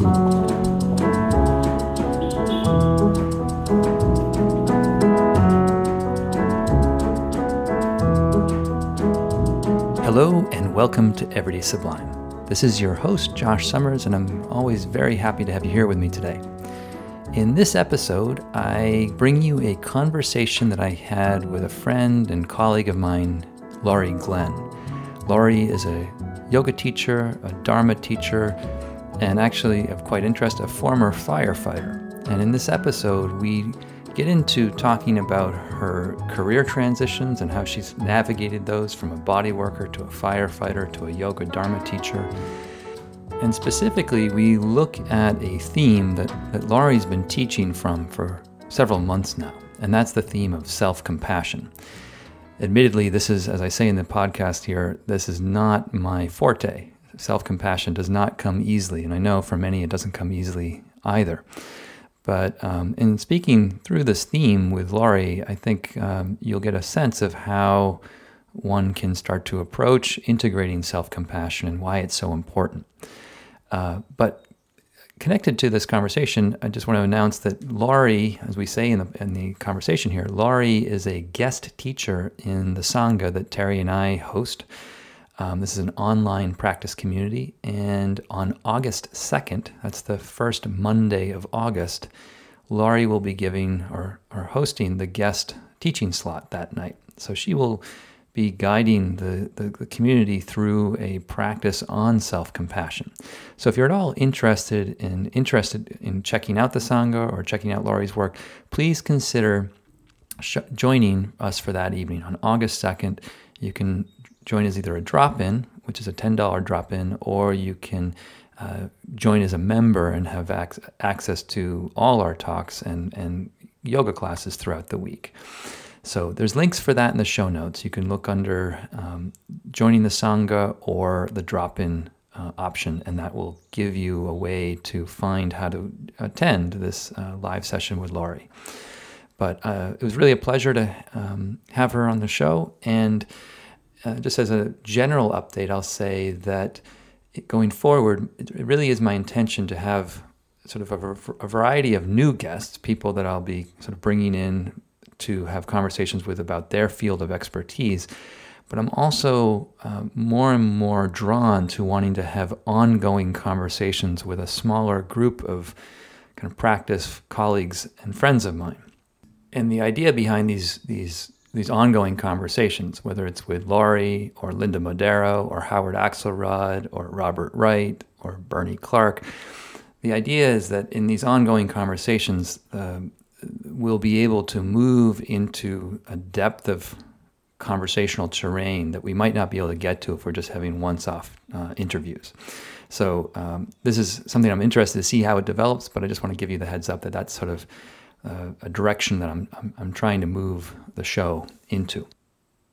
Hello, and welcome to Everyday Sublime. This is your host, Josh Summers, and I'm always very happy to have you here with me today. In this episode, I bring you a conversation that I had with a friend and colleague of mine, Laurie Glenn. Laurie is a yoga teacher, a Dharma teacher, and actually, of quite interest, a former firefighter. And in this episode, we get into talking about her career transitions and how she's navigated those from a body worker to a firefighter to a yoga Dharma teacher. And specifically, we look at a theme that, that Laurie's been teaching from for several months now, and that's the theme of self compassion. Admittedly, this is, as I say in the podcast here, this is not my forte. Self compassion does not come easily, and I know for many it doesn't come easily either. But um, in speaking through this theme with Laurie, I think um, you'll get a sense of how one can start to approach integrating self compassion and why it's so important. Uh, but connected to this conversation, I just want to announce that Laurie, as we say in the, in the conversation here, Laurie is a guest teacher in the Sangha that Terry and I host. Um, this is an online practice community. And on August 2nd, that's the first Monday of August, Laurie will be giving or, or hosting the guest teaching slot that night. So she will be guiding the, the, the, community through a practice on self-compassion. So if you're at all interested in interested in checking out the Sangha or checking out Laurie's work, please consider sh- joining us for that evening on August 2nd. You can join as either a drop-in, which is a $10 drop-in, or you can uh, join as a member and have ac- access to all our talks and, and yoga classes throughout the week. So there's links for that in the show notes. You can look under um, joining the Sangha or the drop in uh, option, and that will give you a way to find how to attend this uh, live session with Laurie. But uh, it was really a pleasure to um, have her on the show. And uh, just as a general update, I'll say that going forward, it really is my intention to have sort of a, a variety of new guests, people that I'll be sort of bringing in to have conversations with about their field of expertise. But I'm also uh, more and more drawn to wanting to have ongoing conversations with a smaller group of kind of practice colleagues and friends of mine. And the idea behind these these these ongoing conversations, whether it's with Laurie or Linda Modaro or Howard Axelrod or Robert Wright or Bernie Clark, the idea is that in these ongoing conversations, uh, we'll be able to move into a depth of conversational terrain that we might not be able to get to if we're just having once off uh, interviews. So, um, this is something I'm interested to see how it develops, but I just want to give you the heads up that that's sort of uh, a direction that I'm, I'm, I'm trying to move the show into.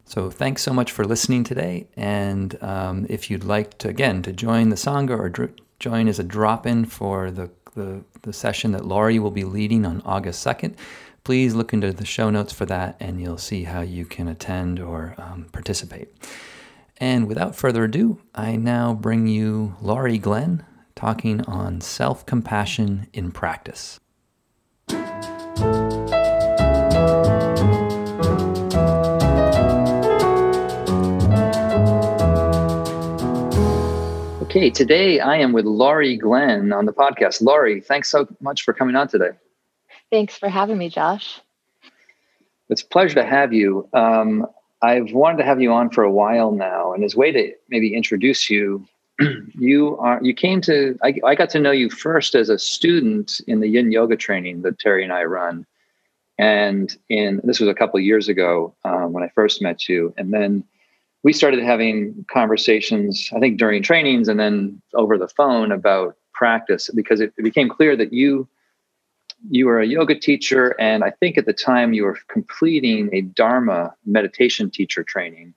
So thanks so much for listening today. And um, if you'd like to, again, to join the Sangha or dr- join as a drop-in for the the, the session that Laurie will be leading on August 2nd. Please look into the show notes for that and you'll see how you can attend or um, participate. And without further ado, I now bring you Laurie Glenn talking on self compassion in practice. Okay, today I am with Laurie Glenn on the podcast. Laurie, thanks so much for coming on today. Thanks for having me, Josh. It's a pleasure to have you. Um, I've wanted to have you on for a while now, and as a way to maybe introduce you, you are you came to I, I got to know you first as a student in the Yin Yoga training that Terry and I run, and in this was a couple years ago um, when I first met you, and then we started having conversations, I think during trainings and then over the phone about practice because it, it became clear that you you were a yoga teacher and I think at the time you were completing a Dharma meditation teacher training.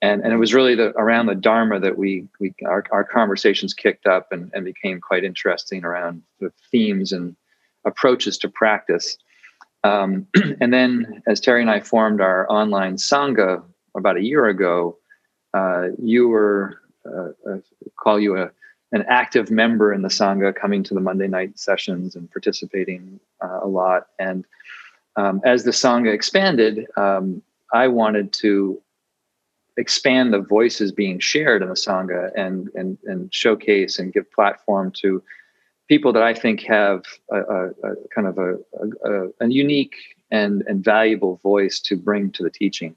And, and it was really the, around the Dharma that we, we our, our conversations kicked up and, and became quite interesting around the themes and approaches to practice. Um, and then as Terry and I formed our online Sangha about a year ago, uh, you were uh, uh, call you a, an active member in the sangha, coming to the Monday night sessions and participating uh, a lot. And um, as the sangha expanded, um, I wanted to expand the voices being shared in the sangha and and and showcase and give platform to people that I think have a, a, a kind of a, a, unique and and valuable voice to bring to the teaching.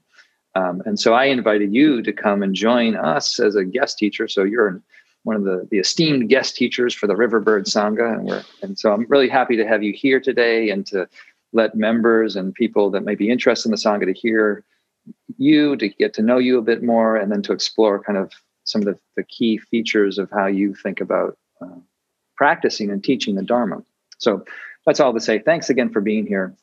Um, and so I invited you to come and join us as a guest teacher. So you're one of the, the esteemed guest teachers for the Riverbird Sangha. And, we're, and so I'm really happy to have you here today and to let members and people that may be interested in the Sangha to hear you, to get to know you a bit more, and then to explore kind of some of the, the key features of how you think about uh, practicing and teaching the Dharma. So that's all to say. Thanks again for being here.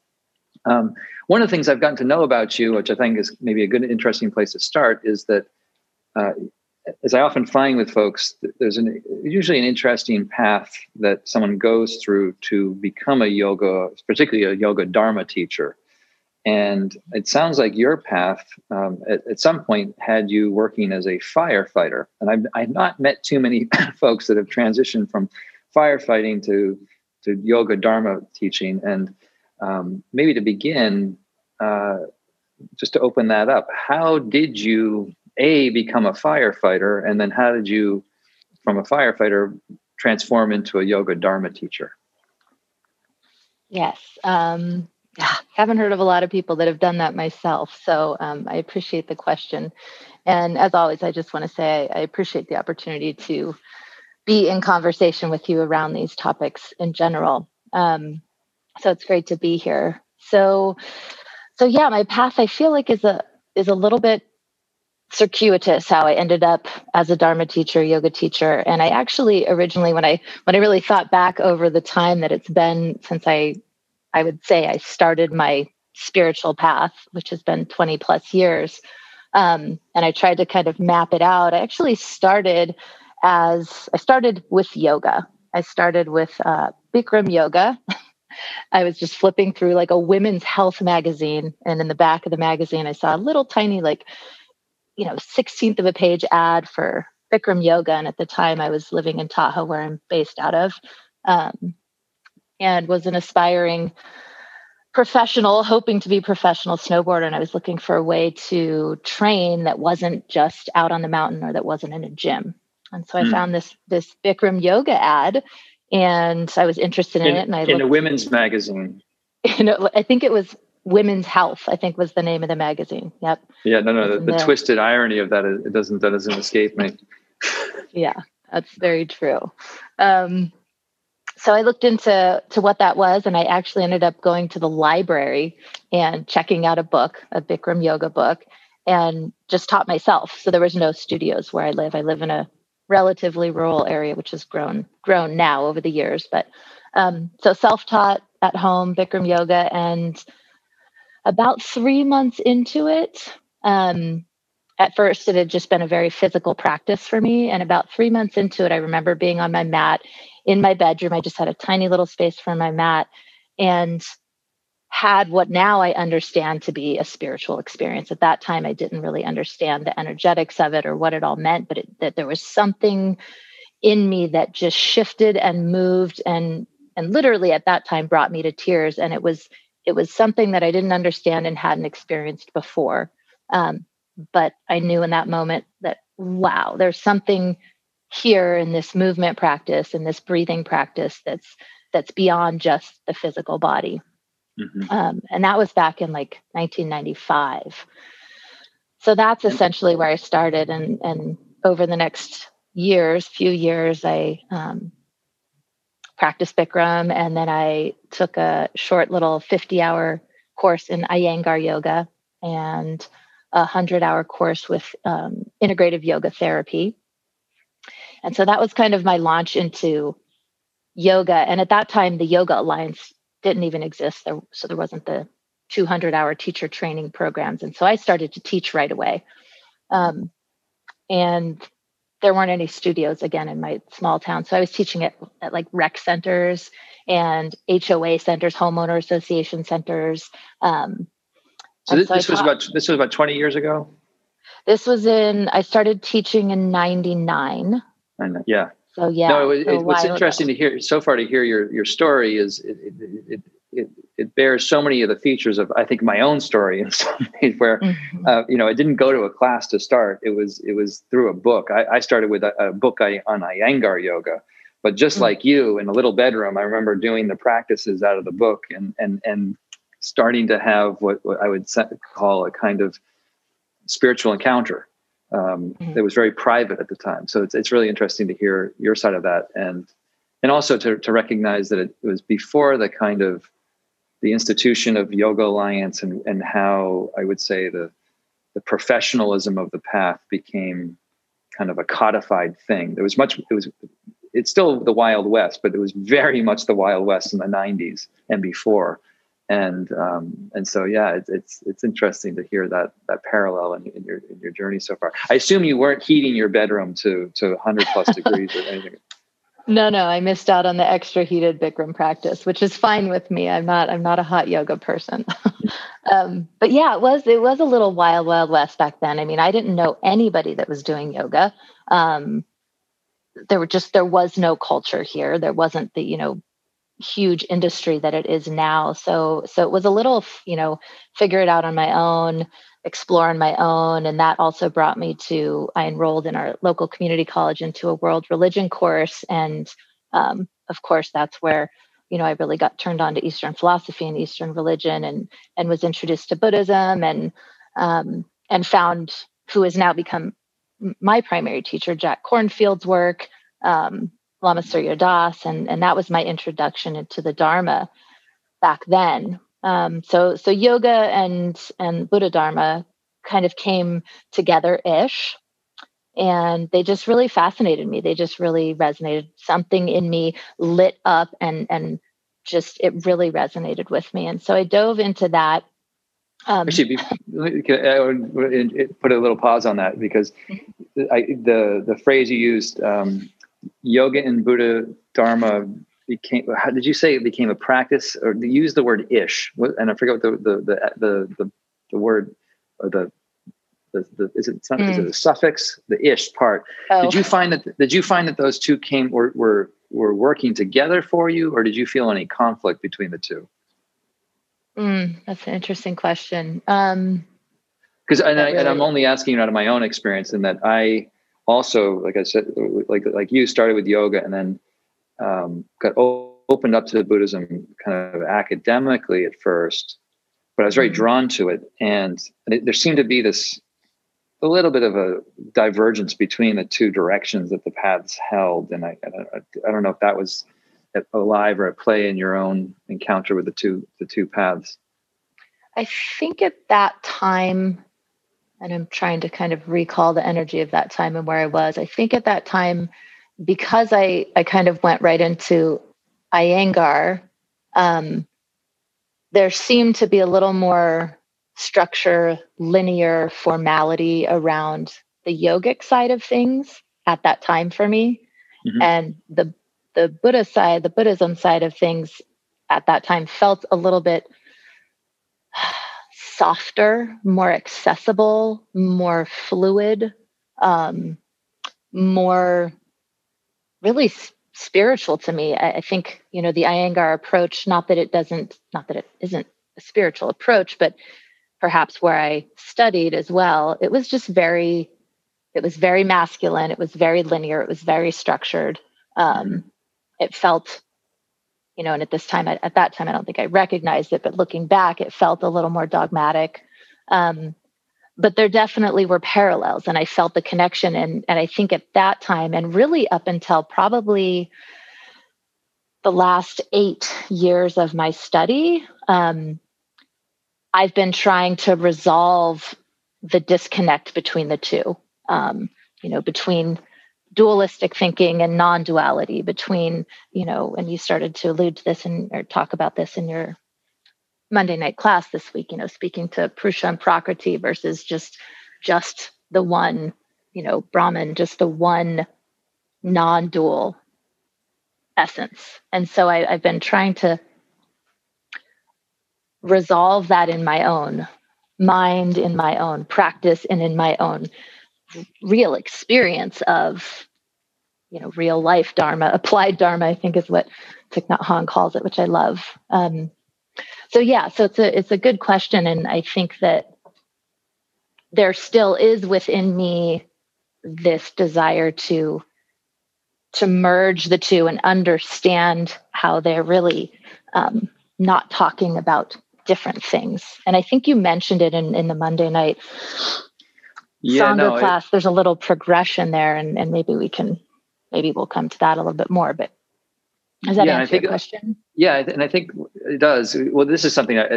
Um, one of the things I've gotten to know about you, which I think is maybe a good, interesting place to start, is that uh, as I often find with folks, there's an, usually an interesting path that someone goes through to become a yoga, particularly a yoga dharma teacher. And it sounds like your path um, at, at, some point had you working as a firefighter. And I've, I've not met too many folks that have transitioned from firefighting to, to yoga dharma teaching. And um, maybe to begin, uh, just to open that up, how did you a become a firefighter, and then how did you, from a firefighter, transform into a yoga dharma teacher? Yes, um, haven't heard of a lot of people that have done that myself, so um, I appreciate the question. And as always, I just want to say I, I appreciate the opportunity to be in conversation with you around these topics in general. Um, so it's great to be here. So, so yeah, my path I feel like is a is a little bit circuitous how I ended up as a Dharma teacher, yoga teacher. And I actually originally, when I when I really thought back over the time that it's been since I, I would say I started my spiritual path, which has been 20 plus years. Um, and I tried to kind of map it out. I actually started as I started with yoga. I started with uh, Bikram yoga. I was just flipping through like a women's health magazine, and in the back of the magazine, I saw a little tiny like you know 16th of a page ad for Bikram yoga, and at the time I was living in Tahoe, where I'm based out of, um, and was an aspiring professional, hoping to be professional snowboarder, and I was looking for a way to train that wasn't just out on the mountain or that wasn't in a gym. And so I mm. found this this Bikram yoga ad, and I was interested in, in it. And I in looked, a women's magazine. You know, I think it was Women's Health, I think was the name of the magazine. Yep. Yeah, no, no. The, the, twisted irony of that is it doesn't that doesn't escape me. yeah, that's very true. Um, so I looked into to what that was, and I actually ended up going to the library and checking out a book, a Bikram yoga book, and just taught myself. So there was no studios where I live. I live in a relatively rural area, which has grown grown now over the years. But um, so self taught at home, Bikram yoga, and about three months into it, um, at first it had just been a very physical practice for me. And about three months into it, I remember being on my mat in my bedroom. I just had a tiny little space for my mat and had what now I understand to be a spiritual experience. At that time, I didn't really understand the energetics of it or what it all meant, but it, that there was something in me that just shifted and moved and and literally at that time brought me to tears and it was it was something that I didn't understand and hadn't experienced before. Um, but I knew in that moment that, wow, there's something here in this movement practice and this breathing practice that's that's beyond just the physical body. Mm-hmm. Um, and that was back in like 1995. So that's essentially where I started. And and over the next years, few years, I um, practiced Bikram, and then I took a short little 50 hour course in Iyengar yoga and a 100 hour course with um, integrative yoga therapy. And so that was kind of my launch into yoga. And at that time, the Yoga Alliance didn't even exist. There, so there wasn't the 200 hour teacher training programs. And so I started to teach right away. Um, and there weren't any studios again in my small town. So I was teaching at, at like rec centers and HOA centers, homeowner association centers. Um, so this, so this was about this was about 20 years ago. This was in I started teaching in 99. yeah. So yeah. No, it, it, what's interesting ago. to hear so far to hear your your story is it, it, it, it bears so many of the features of I think my own story in some ways where mm-hmm. uh, you know I didn't go to a class to start. It was it was through a book. I, I started with a, a book I, on Iyengar yoga, but just mm-hmm. like you in a little bedroom, I remember doing the practices out of the book and and and starting to have what, what I would call a kind of spiritual encounter. Um, mm-hmm. It was very private at the time, so it's it's really interesting to hear your side of that and and also to to recognize that it was before the kind of the institution of Yoga Alliance and, and how I would say the the professionalism of the path became kind of a codified thing. There was much it was it's still the Wild West, but it was very much the Wild West in the 90s and before. And um, and so yeah, it's, it's it's interesting to hear that that parallel in, in your in your journey so far. I assume you weren't heating your bedroom to to 100 plus degrees or anything. No, no, I missed out on the extra heated Bikram practice, which is fine with me. I'm not I'm not a hot yoga person. um, but yeah, it was it was a little wild wild west back then. I mean, I didn't know anybody that was doing yoga. Um, there were just there was no culture here. There wasn't the, you know, huge industry that it is now. So so it was a little, you know, figure it out on my own explore on my own. And that also brought me to, I enrolled in our local community college into a world religion course. And um, of course, that's where, you know, I really got turned on to Eastern philosophy and Eastern religion and, and was introduced to Buddhism and, um, and found who has now become my primary teacher, Jack Kornfield's work, um, Lama Surya Das, and, and that was my introduction into the Dharma back then. Um, so so yoga and and Buddha Dharma kind of came together ish, and they just really fascinated me. They just really resonated. Something in me lit up and and just it really resonated with me. And so I dove into that. Um, Actually, I would put a little pause on that because I, the the phrase you used, um, yoga and Buddha Dharma became how did you say it became a practice or use the word ish and i forget what the the the the, the, the word or the the, the is it mm. is it hmm. the suffix the ish part oh. did you find that did you find that those two came were, were were working together for you or did you feel any conflict between the two mm, that's an interesting question um because and, really... and i'm only asking out of my own experience in that i also like i said like like you started with yoga and then um, got opened up to Buddhism kind of academically at first, but I was very mm-hmm. drawn to it. And it, there seemed to be this a little bit of a divergence between the two directions that the paths held. And I, I, I don't know if that was alive or at play in your own encounter with the two the two paths. I think at that time, and I'm trying to kind of recall the energy of that time and where I was. I think at that time because I, I kind of went right into Iyengar, um, there seemed to be a little more structure, linear formality around the yogic side of things at that time for me. Mm-hmm. And the the Buddha side, the Buddhism side of things at that time felt a little bit softer, more accessible, more fluid, um, more really spiritual to me. I, I, think, you know, the Iyengar approach, not that it doesn't, not that it isn't a spiritual approach, but perhaps where I studied as well, it was just very, it was very masculine. It was very linear. It was very structured. Um, it felt, you know, and at this time, at, at that time, I don't think I recognized it, but looking back, it felt a little more dogmatic. Um, but there definitely were parallels and i felt the connection and and i think at that time and really up until probably the last eight years of my study um, i've been trying to resolve the disconnect between the two um, you know between dualistic thinking and non-duality between you know and you started to allude to this and or talk about this in your Monday night class this week, you know, speaking to Purusha and Prakriti versus just just the one, you know, Brahman, just the one non-dual essence. And so I, I've been trying to resolve that in my own mind, in my own practice, and in my own real experience of you know real life dharma applied dharma i think is what Thich Nhat Hanh calls it which i love. Um, so yeah so it's a it's a good question and i think that there still is within me this desire to to merge the two and understand how they're really um, not talking about different things. And i think you mentioned it in, in the monday night yeah, no, class, there's a little progression there, and, and maybe we can, maybe we'll come to that a little bit more. But does that yeah, answer think, your question? Yeah, and I think it does. Well, this is something I,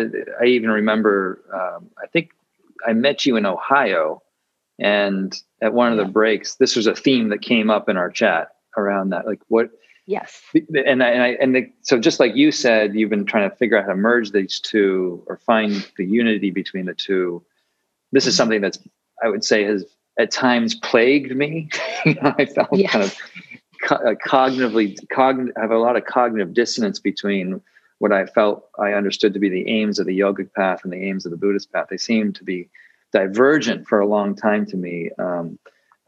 I even remember. Um, I think I met you in Ohio, and at one of the breaks, this was a theme that came up in our chat around that. Like, what? Yes. And I, and I, and the, so just like you said, you've been trying to figure out how to merge these two or find the unity between the two. This is mm-hmm. something that's I would say has at times plagued me. I felt kind of co- uh, cognitively, cogn- I have a lot of cognitive dissonance between what I felt I understood to be the aims of the yogic path and the aims of the Buddhist path. They seemed to be divergent for a long time to me. Um,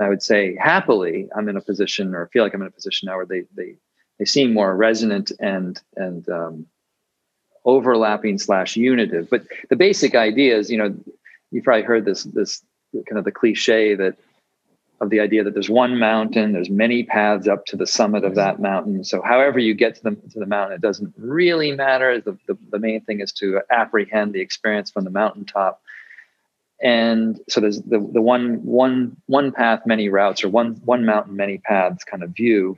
I would say happily, I'm in a position, or feel like I'm in a position now where they they they seem more resonant and and um, overlapping slash unitive. But the basic idea is, you know, you've probably heard this this kind of the cliche that of the idea that there's one mountain, there's many paths up to the summit of that mountain. So however you get to the to the mountain, it doesn't really matter. The, the, the main thing is to apprehend the experience from the mountaintop. And so there's the, the one one one path, many routes, or one one mountain, many paths kind of view.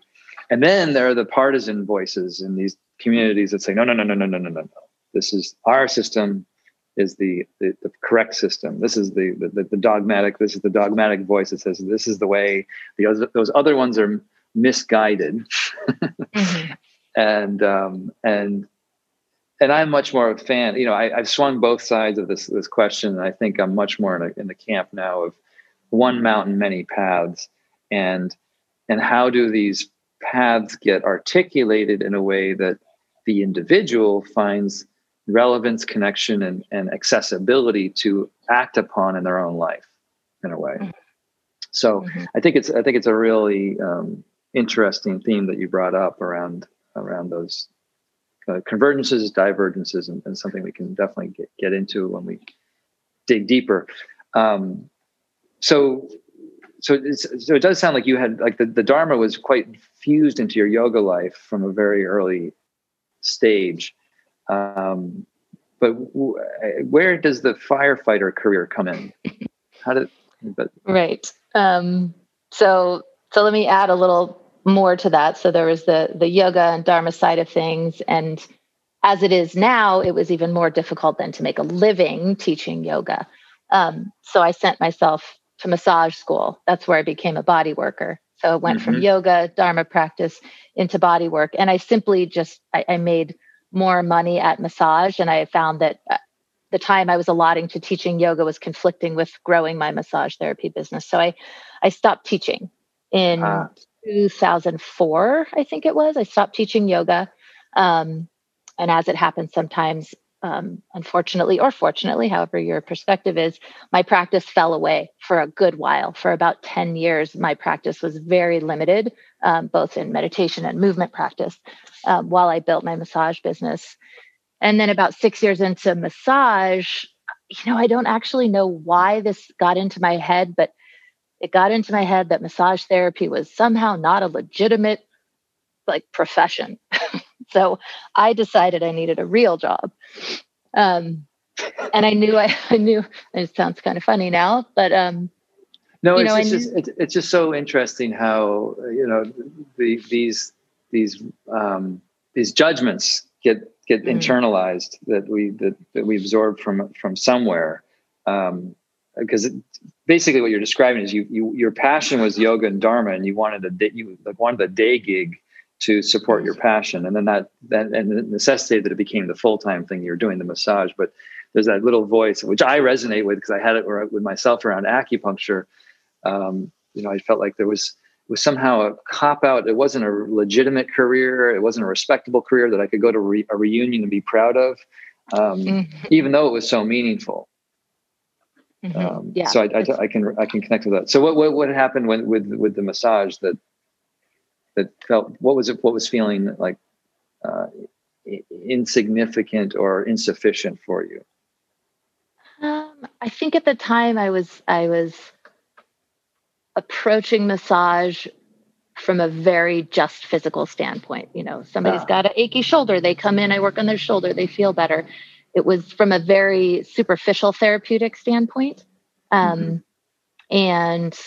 And then there are the partisan voices in these communities that say, no, no, no, no, no, no, no, no. No. This is our system is the, the, the correct system. This is the, the, the dogmatic. This is the dogmatic voice that says this is the way. The other, those other ones are misguided, mm-hmm. and um, and and I'm much more of a fan. You know, I, have swung both sides of this this question, and I think I'm much more in, a, in the camp now of one mountain, many paths, and and how do these paths get articulated in a way that the individual finds relevance, connection, and, and accessibility to act upon in their own life, in a way. Mm-hmm. So mm-hmm. I think it's I think it's a really um, interesting theme that you brought up around around those uh, convergences, divergences, and, and, something we can definitely get, get into when we dig deeper. Um, so so so it does sound like you had like the, the dharma was quite fused into your yoga life from a very early stage um, but w- where does the firefighter career come in? How did? But right. Um, so so let me add a little more to that. So there was the the yoga and dharma side of things, and as it is now, it was even more difficult than to make a living teaching yoga. Um, so I sent myself to massage school. That's where I became a body worker. So I went mm-hmm. from yoga, dharma practice into body work, and I simply just I, I made more money at massage. And I found that uh, the time I was allotting to teaching yoga was conflicting with growing my massage therapy business. So I, I stopped teaching in uh. 2004, I think it was. I stopped teaching yoga. Um, and as it happens sometimes, um, unfortunately or fortunately, however your perspective is, my practice fell away for a good while. For about 10 years, my practice was very limited, um, both in meditation and movement practice, um, while I built my massage business. And then about six years into massage, you know, I don't actually know why this got into my head, but it got into my head that massage therapy was somehow not a legitimate like profession. so I decided I needed a real job. Um, and I knew I, I knew it sounds kind of funny now, but um, no, it's, know, just, it's, it's, just so interesting how you know the, these these um, these judgments get get mm. internalized that we that, that we absorb from from somewhere. Um, because it, basically what you're describing is you, you your passion was yoga and dharma and you wanted a you like wanted a day gig to support your passion and then that that and it necessitated that it became the full-time thing you're doing the massage but there's that little voice which i resonate with because i had it with myself around acupuncture um, you know i felt like there was was somehow a cop out it wasn't a legitimate career it wasn't a respectable career that i could go to re- a reunion and be proud of um, mm-hmm. even though it was so meaningful mm-hmm. um, yeah, so I, I, I, can I can connect with that. So what what what happened when with with the massage that that felt what was it what was feeling like uh, insignificant or insufficient for you um, i think at the time i was i was approaching massage from a very just physical standpoint. You know somebody's got an achy shoulder they come in i work on their shoulder they feel better. It was from a very superficial therapeutic standpoint um, mm-hmm. and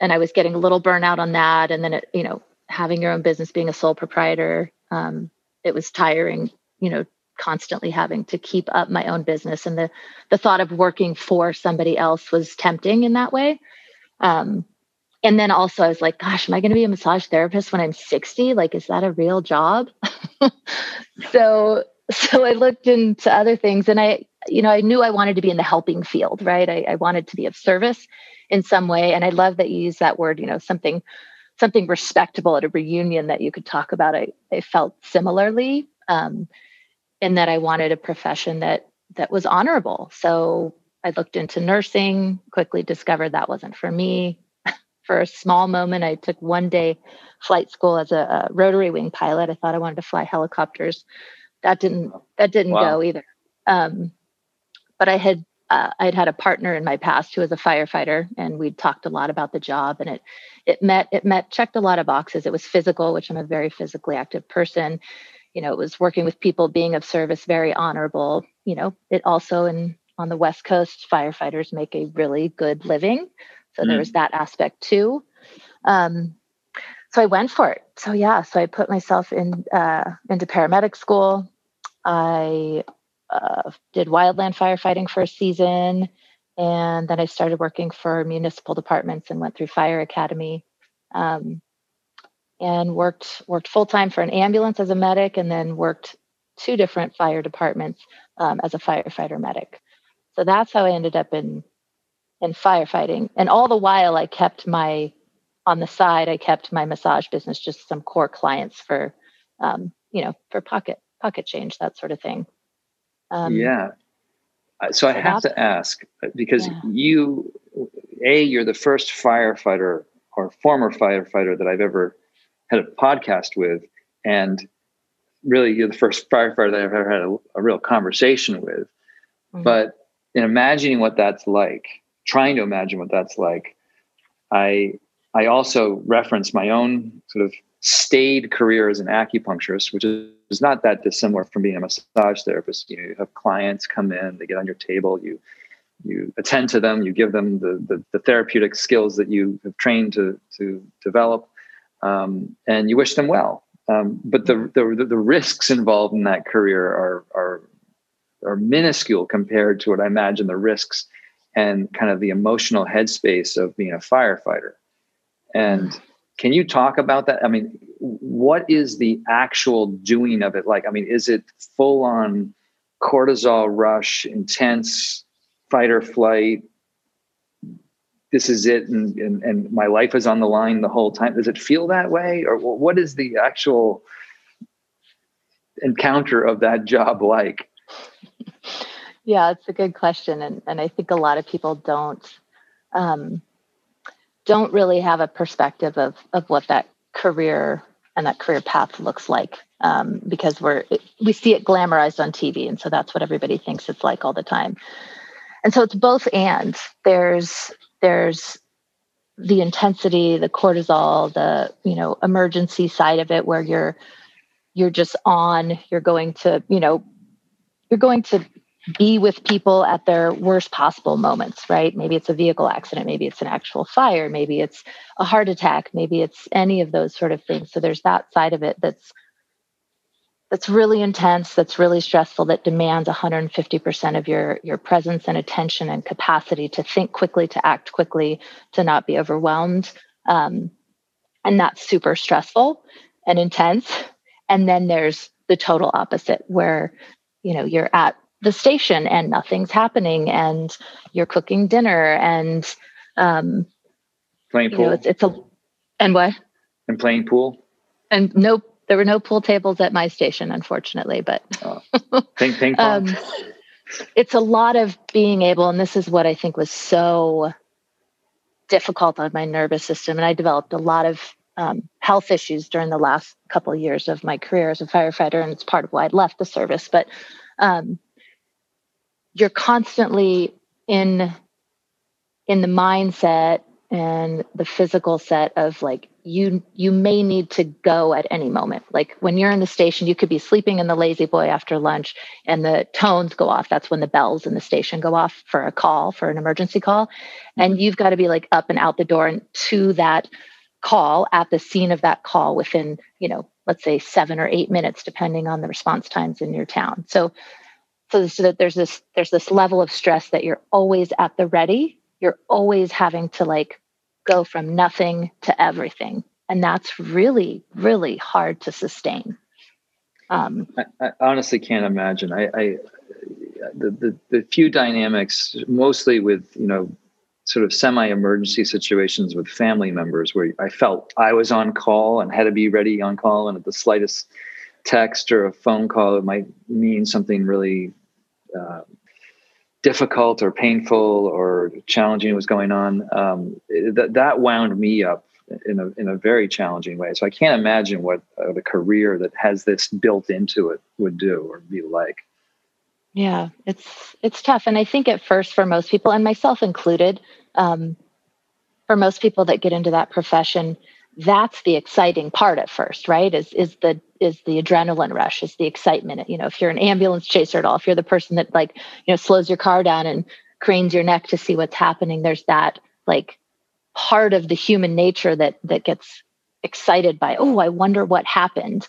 and i was getting a little burnout on that and then it you know having your own business being a sole proprietor um, it was tiring you know constantly having to keep up my own business and the the thought of working for somebody else was tempting in that way. Um, and then also i was like gosh am i going to be a massage therapist when i'm 60 like is that a real job? So so i looked into other things and i you know i knew i wanted to be in the helping field right? I, I wanted to be of service in some way. And i love that you use that word you know something something respectable at a reunion that you could talk about. I, I felt similarly um, in that i wanted a profession that that was honorable. So i looked into nursing quickly discovered that wasn't for me for a small moment i took one day flight school as a, a rotary wing pilot i thought i wanted to fly helicopters that didn't that didn't wow. go either. Um, but I had uh, I'd had a partner in my past who was a firefighter, and we'd talked a lot about the job, and it it met it met checked a lot of boxes. It was physical, which I'm a very physically active person. You know, it was working with people, being of service, very honorable. You know, it also in on the West Coast, firefighters make a really good living, so mm. there was that aspect too. Um, so I went for it. So yeah, so I put myself in uh, into paramedic school. I uh, did wildland firefighting for a season, and then I started working for municipal departments and went through fire academy, um, and worked worked full time for an ambulance as a medic, and then worked two different fire departments um, as a firefighter medic. So that's how I ended up in in firefighting, and all the while I kept my on the side, I kept my massage business, just some core clients for, um, you know, for pocket pocket change, that sort of thing. Um, yeah. So I have to ask uh, because yeah. you, a, you're the first firefighter or former firefighter that I've ever had a podcast with, and really you're the first firefighter that I've ever had a, a real conversation with. Mm-hmm. But in imagining what that's like, trying to imagine what that's like, I I also reference my own sort of staid career as an acupuncturist, which is not that dissimilar from being a massage therapist. You have clients come in, they get on your table, you you attend to them, you give them the the, the therapeutic skills that you have trained to to develop, um, and you wish them well. Um, but the, the the risks involved in that career are are are minuscule compared to what I imagine the risks and kind of the emotional headspace of being a firefighter. And can you talk about that? I mean, what is the actual doing of it like? I mean, is it full on cortisol rush, intense fight or flight? This is it, and, and, and my life is on the line the whole time. Does it feel that way, or what is the actual encounter of that job like? Yeah, it's a good question, and and I think a lot of people don't um, don't really have a perspective of of what that career and that career path looks like um, because we're we see it glamorized on TV, and so that's what everybody thinks it's like all the time. And so it's both and. There's there's the intensity, the cortisol, the you know emergency side of it, where you're you're just on. You're going to you know you're going to be with people at their worst possible moments, right? Maybe it's a vehicle accident, maybe it's an actual fire, maybe it's a heart attack, maybe it's any of those sort of things. So there's that side of it that's that's really intense, that's really stressful, that demands 150% of your your presence and attention and capacity to think quickly, to act quickly, to not be overwhelmed. Um, and that's super stressful and intense. And then there's the total opposite where you know you're at the station and nothing's happening and you're cooking dinner and um playing pool know, it's, it's a and what and playing pool and no there were no pool tables at my station unfortunately but oh. ping, ping pong. Um, it's a lot of being able and this is what i think was so difficult on my nervous system and i developed a lot of um, health issues during the last couple of years of my career as a firefighter, and it's part of why I left the service. But um, you're constantly in in the mindset and the physical set of like you you may need to go at any moment. Like when you're in the station you could be sleeping in the lazy boy after lunch and the tones go off. That's when the bells in the station go off for a call for an emergency call. And mm-hmm. you've got to be like up and out the door and to that call at the scene of that call within you know let's say 7 or 8 minutes depending on the response times in your town. So so, so that there's this there's this level of stress that you're always at the ready you're always having to like go from nothing to everything. And that's really, really hard to sustain. Um, I, I, honestly can't imagine. I, I the, the, the few dynamics, mostly with you know, sort of semi-emergency situations with family members, where I felt I was on call and had to be ready on call, and at the slightest text or a phone call, it might mean something really uh, difficult or painful or challenging was going on, um, that that wound me up in a in a very challenging way. So I can't imagine what uh, the career that has this built into it would do or be like. Yeah, it's it's tough, and I think at first for most people, and myself included, um, for most people that get into that profession, that's the exciting part at first, right? Is is the is the adrenaline rush, is the excitement. You know, if you're an ambulance chaser at all, if you're the person that like, you know, slows your car down and cranes your neck to see what's happening, there's that like part of the human nature that that gets excited by, oh, I wonder what happened.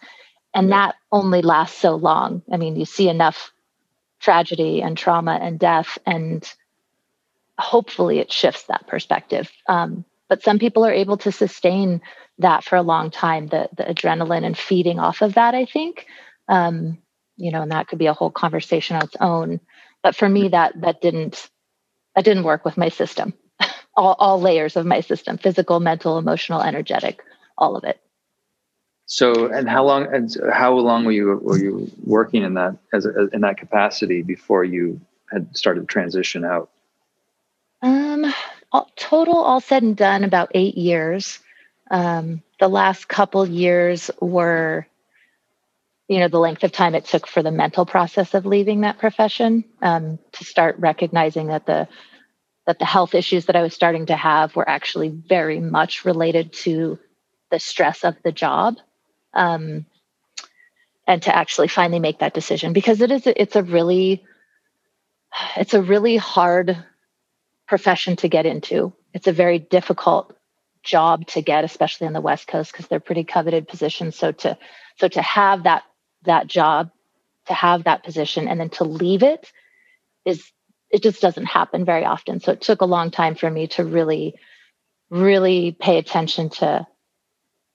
And that only lasts so long. I mean, you see enough tragedy and trauma and death, and hopefully it shifts that perspective. Um, but some people are able to sustain that for a long time the the adrenaline and feeding off of that i think. Um, you know and that could be a whole conversation on its own. But for me that that didn't that didn't work with my system. All, all layers of my system physical mental emotional energetic all of it. So and how long and how long were you were you working in that as a, in that capacity before you had started to transition out? Um all, total all said and done about eight years um, the last couple years were, you know, the length of time it took for the mental process of leaving that profession um, to start recognizing that the that the health issues that I was starting to have were actually very much related to the stress of the job. Um, and to actually finally make that decision because it is it's a really it's a really hard profession to get into it's a very difficult job to get, especially on the West Coast, because they're pretty coveted positions. So to so to have that that job, to have that position, and then to leave it is it just doesn't happen very often. So it took a long time for me to really, really pay attention to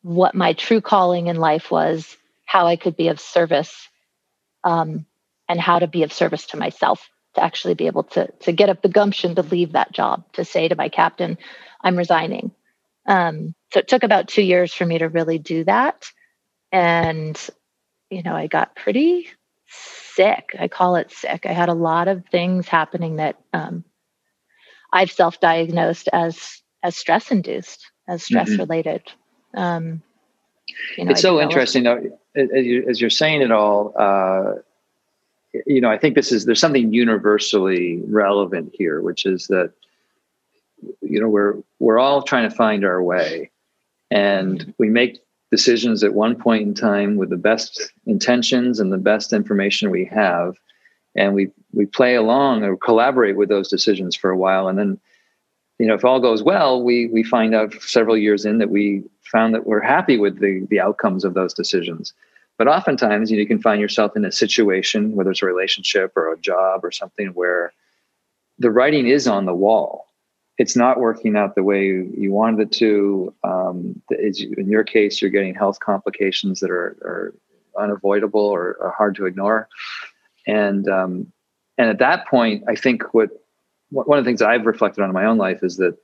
what my true calling in life was, how I could be of service, um, and how to be of service to myself to actually be able to to get up the gumption to leave that job, to say to my captain, I'm resigning. Um, so it took about two years for me to really do that. And, you know, I got pretty sick. I call it sick. I had a lot of things happening that um, I've self diagnosed as as stress induced, as stress mm-hmm. related. Um, you know, it's so interesting though, as, you, as you're saying it all. Uh, you know, I think this is there's something universally relevant here, which is that you know we're we're all trying to find our way. And we make decisions at one point in time with the best intentions and the best information we have. And we we play along or collaborate with those decisions for a while. And then you know if all goes well we we find out several years in that we found that we're happy with the the outcomes of those decisions. But oftentimes you, know, you can find yourself in a situation whether it's a relationship or a job or something where the writing is on the wall it's not working out the way you wanted it to. Um, in your case, you're getting health complications that are, are unavoidable or, or, hard to ignore. And um, and at that point, I think what one of the things I've reflected on in my own life is that,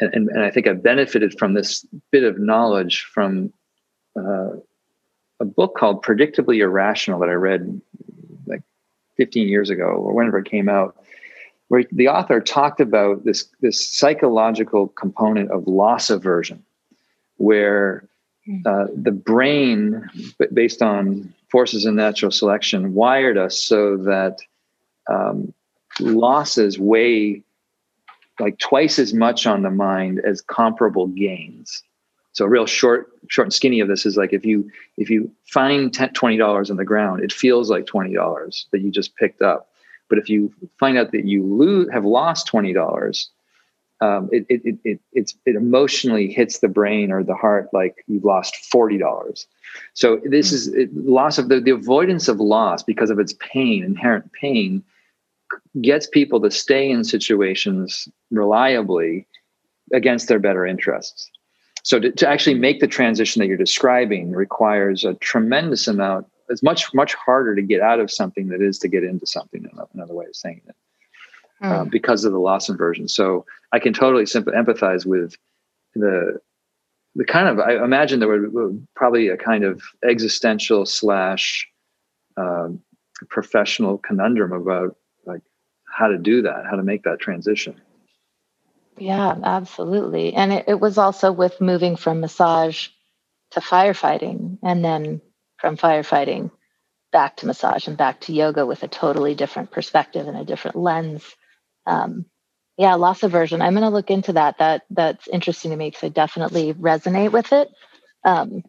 and, and I think I've benefited from this bit of knowledge from uh, a book called Predictably Irrational that I read like 15 years ago or whenever it came out where the author talked about this, this psychological component of loss aversion, where hmm. uh, the brain, based on forces in natural selection, wired us so that um, losses weigh like twice as much on the mind as comparable gains. So real short, short and skinny of this is like if you if you find $20 on the ground, it feels like $20 that you just picked up. But if you find out that you lose have lost $20, um, it, it, it, it, it emotionally hits the brain or the heart like you've lost $40. So this mm-hmm. is it, loss of the, the avoidance of loss because of its pain, inherent pain, gets people to stay in situations reliably against their better interests. So to, to actually make the transition that you're describing requires a tremendous amount. It's much much harder to get out of something that is to get into something. Another way of saying it, mm. uh, because of the loss aversion. So I can totally empathize with the the kind of I imagine there would probably a kind of existential slash um, professional conundrum about like how to do that, how to make that transition. Yeah, absolutely. And it, it was also with moving from massage to firefighting and then from firefighting back to massage and back to yoga with a totally different perspective and a different lens. Um, yeah, loss aversion. I'm going to look into that. That that's interesting to me because I definitely resonate with it. Um,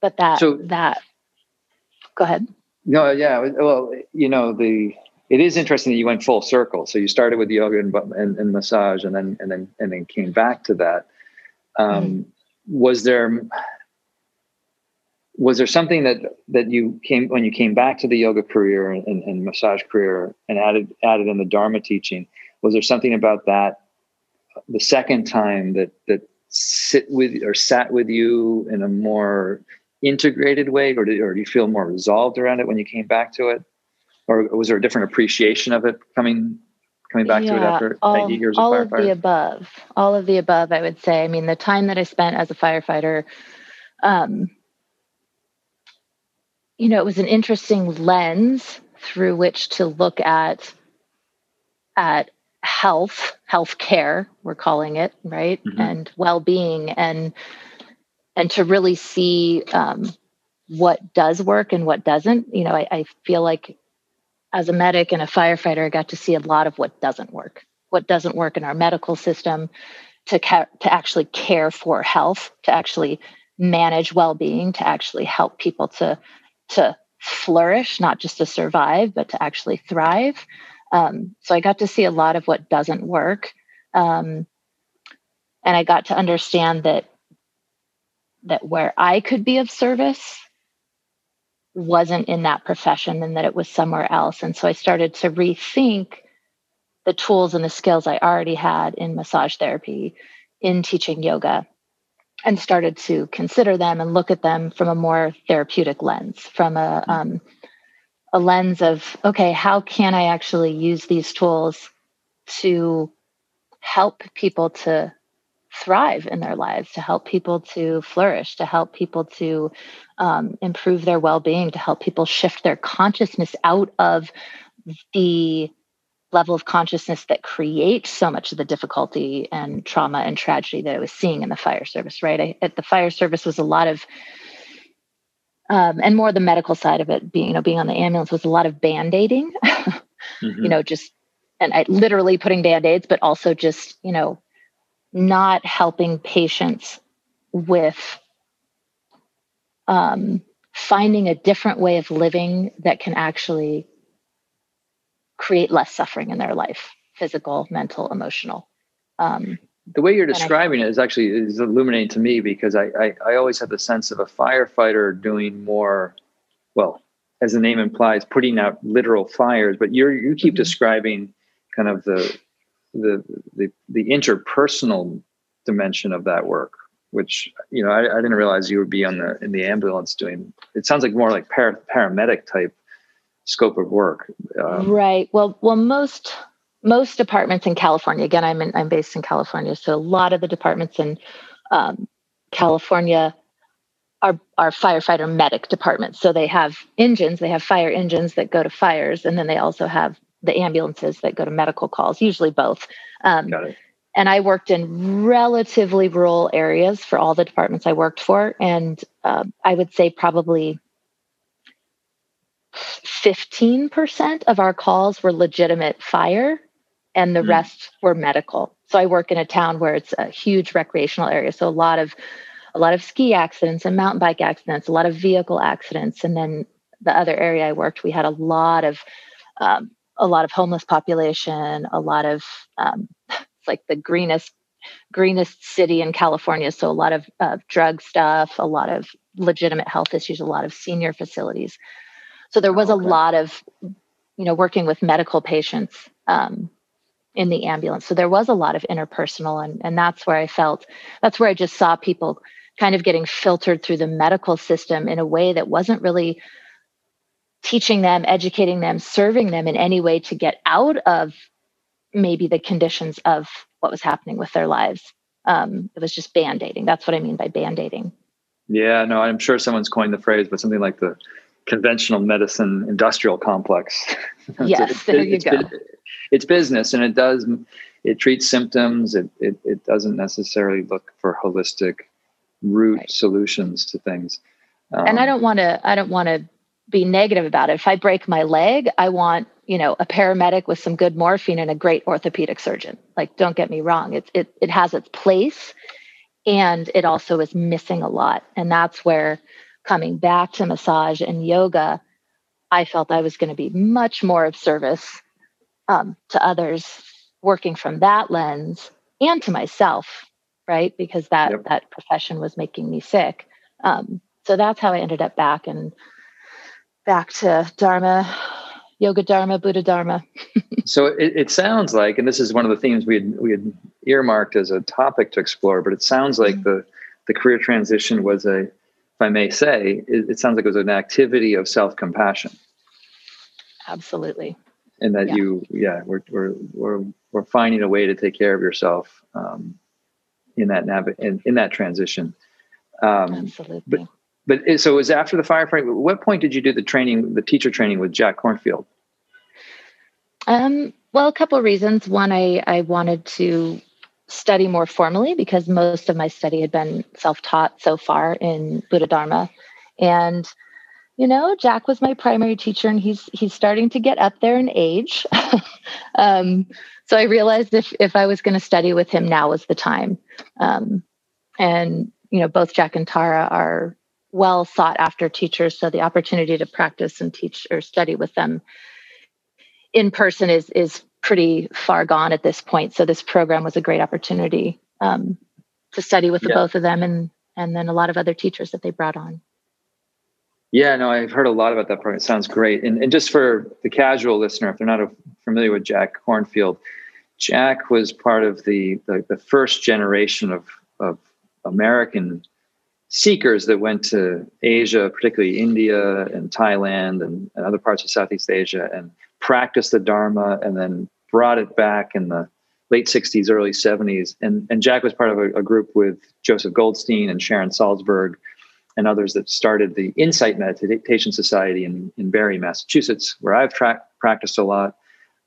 but that so, that go ahead. No, yeah. Well, you know the it is interesting that you went full circle. So you started with yoga and, and, and massage, and then and then and then came back to that. Um, mm. Was there was there something that that you came when you came back to the yoga career and, and massage career and added added in the Dharma teaching? Was there something about that the second time that that sit with or sat with you in a more integrated way, or did, or do you feel more resolved around it when you came back to it? or was there a different appreciation of it coming coming back yeah, to it after all, years of all of the above all of the above i would say i mean the time that i spent as a firefighter um, you know it was an interesting lens through which to look at at health health care we're calling it right? Mm-hmm. and well-being and and to really see um, what does work and what doesn't. You know I, I feel like as a medic and a firefighter, I got to see a lot of what doesn't work, what doesn't work in our medical system to, ca- to actually care for health, to actually manage well-being, to actually help people to, to flourish, not just to survive, but to actually thrive. Um, so I got to see a lot of what doesn't work. Um, and I got to understand that that where I could be of service wasn't in that profession and that it was somewhere else. And so I started to rethink the tools and the skills I already had in massage therapy, in teaching yoga, and started to consider them and look at them from a more therapeutic lens, from a mm-hmm. um, a lens of okay, how can I actually use these tools to help people to thrive in their lives, to help people to flourish, to help people to um, improve their well being, to help people shift their consciousness out of the level of consciousness that creates so much of the difficulty and trauma and tragedy that I was seeing in the fire service, right? I, at the fire service was a lot of um, and more the medical side of it being, you know, being on the ambulance was a lot of band-aiding, mm-hmm. you know, just and I literally putting band-aids, but also just, you know, not helping patients with um, finding a different way of living that can actually create less suffering in their life physical mental emotional um, the way you're describing it is actually is illuminating to me because I, I, I always have the sense of a firefighter doing more well as the name implies putting out literal fires but you're you keep mm-hmm. describing kind of the the the the interpersonal dimension of that work which you know I, I, didn't realize you would be on the in the ambulance doing it sounds like more like para, paramedic type scope of work um, right well well most most departments in california again i'm in, i'm based in california so a lot of the departments in um, california are, are firefighter medic departments so they have engines they have fire engines that go to fires and then they also have the ambulances that go to medical calls, usually both. Um, and I worked in relatively rural areas for all the departments I worked for. And uh, I would say probably 15% of our calls were legitimate fire, and the mm. rest were medical. So I work in a town where it's a huge recreational area. So a lot of a lot of ski accidents and mountain bike accidents, a lot of vehicle accidents, and then the other area I worked, we had a lot of um, a lot of homeless population, a lot of um, like the greenest greenest city in California. So a lot of uh, drug stuff, a lot of legitimate health issues, a lot of senior facilities. So there was okay. a lot of, you know, working with medical patients um, in the ambulance. So there was a lot of interpersonal, and and that's where I felt that's where I just saw people kind of getting filtered through the medical system in a way that wasn't really teaching them, educating them, serving them in any way to get out of maybe the conditions of what was happening with their lives. Um, it was just band aiding. That's what I mean by band aiding. Yeah, no, I'm sure someone's coined the phrase, but something like the conventional medicine industrial complex. yes, it's, there you it's, go. It's business, and it does it treats symptoms. It it, it doesn't necessarily look for holistic root right. solutions to things. Um, and I um, don't want to. I don't want to be negative about it. If I break my leg, I want, you know, a paramedic with some good morphine and a great orthopedic surgeon. Like, don't get me wrong. It, it, it has its place and it also is missing a lot. And that's where coming back to massage and yoga, I felt I was going to be much more of service um, to others working from that lens and to myself, right? Because that, yep. that profession was making me sick. Um, so that's how I ended up back and back to Dharma, Yoga Dharma, Buddha Dharma. so it, it, sounds like, and this is one of the themes we had, we had earmarked as a topic to explore, but it sounds like mm-hmm. the, the career transition was a, if I may say, it, it sounds like it was an activity of self compassion. Absolutely. And that yeah. you, yeah, we're, we're, we're, we're finding a way to take care of yourself um, in that nav- in, in that transition. Um, Absolutely. But, but so it was after the firefighting. What point did you do the training, the teacher training with Jack Kornfield? Um, well, a couple of reasons. One, I, I wanted to study more formally because most of my study had been self-taught so far in Buddha Dharma. And, you know, Jack was my primary teacher and he's he's starting to get up there in age. um, so I realized if if I was going to study with him, now was the time. Um, and you know, both Jack and Tara are well sought after teachers. So the opportunity to practice and teach or study with them in person is is pretty far gone at this point. So this program was a great opportunity um, to study with the yeah. both of them and and then a lot of other teachers that they brought on. Yeah, no, I've heard a lot about that program. It sounds great. And, and just for the casual listener, if they're not familiar with Jack Kornfield, Jack was part of the, the, the first generation of, of American seekers that went to Asia, particularly India and Thailand and, and, other parts of Southeast Asia, and practiced the Dharma and then brought it back in the late 60s, early 70s. And, and Jack was part of a, a group with Joseph Goldstein and Sharon Salzberg and others that started the Insight Meditation Society in, in Barre, Massachusetts, where I've tra- practiced a lot.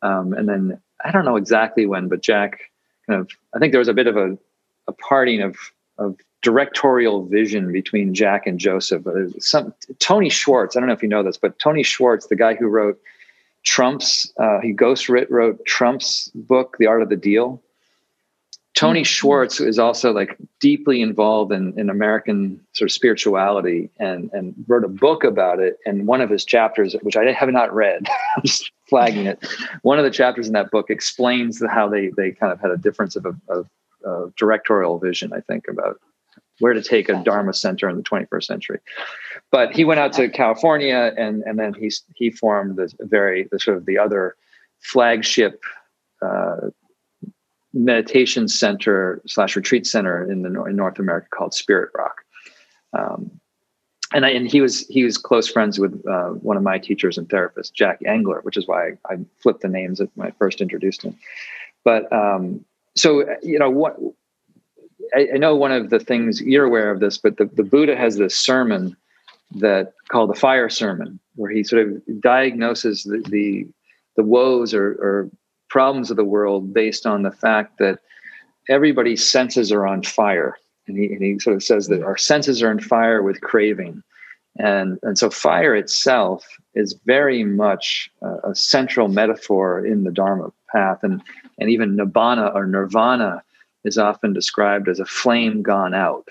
Um, and then I don't know exactly when, but Jack kind of, I think there was a bit of a, a parting of, of directorial vision between Jack and Joseph. Some Tony Schwartz. I don't know if you know this, but Tony Schwartz, the guy who wrote Trump's, uh, he ghost writ, wrote Trump's book, The Art of the Deal. Tony mm-hmm. Schwartz is also like deeply involved in, in American sort of spirituality and, and wrote a book about it. And one of his chapters, which I have not read, I'm just flagging it. One of the chapters in that book explains how they, they kind of had a difference of, of, of directorial vision, I think, about where to take a Dharma center in the 21st century. But he went out to California, and and then he he formed the very the sort of the other flagship uh, meditation center slash retreat center in the in North America called Spirit Rock. Um, and I, and he was he was close friends with uh, one of my teachers and therapists, Jack Engler, which is why I, I flipped the names when I first introduced him. But um, so you know what I, I, know one of the things you're aware of this, but the, the Buddha has this sermon that called the fire sermon, where he sort of diagnoses the the, the woes or, or problems of the world based on the fact that everybody's senses are on fire. And he, and he sort of says that our senses are on fire with craving. And, and so fire itself is very much a, a central metaphor in the Dharma path. And, and even nibbana or nirvana is often described as a flame gone out.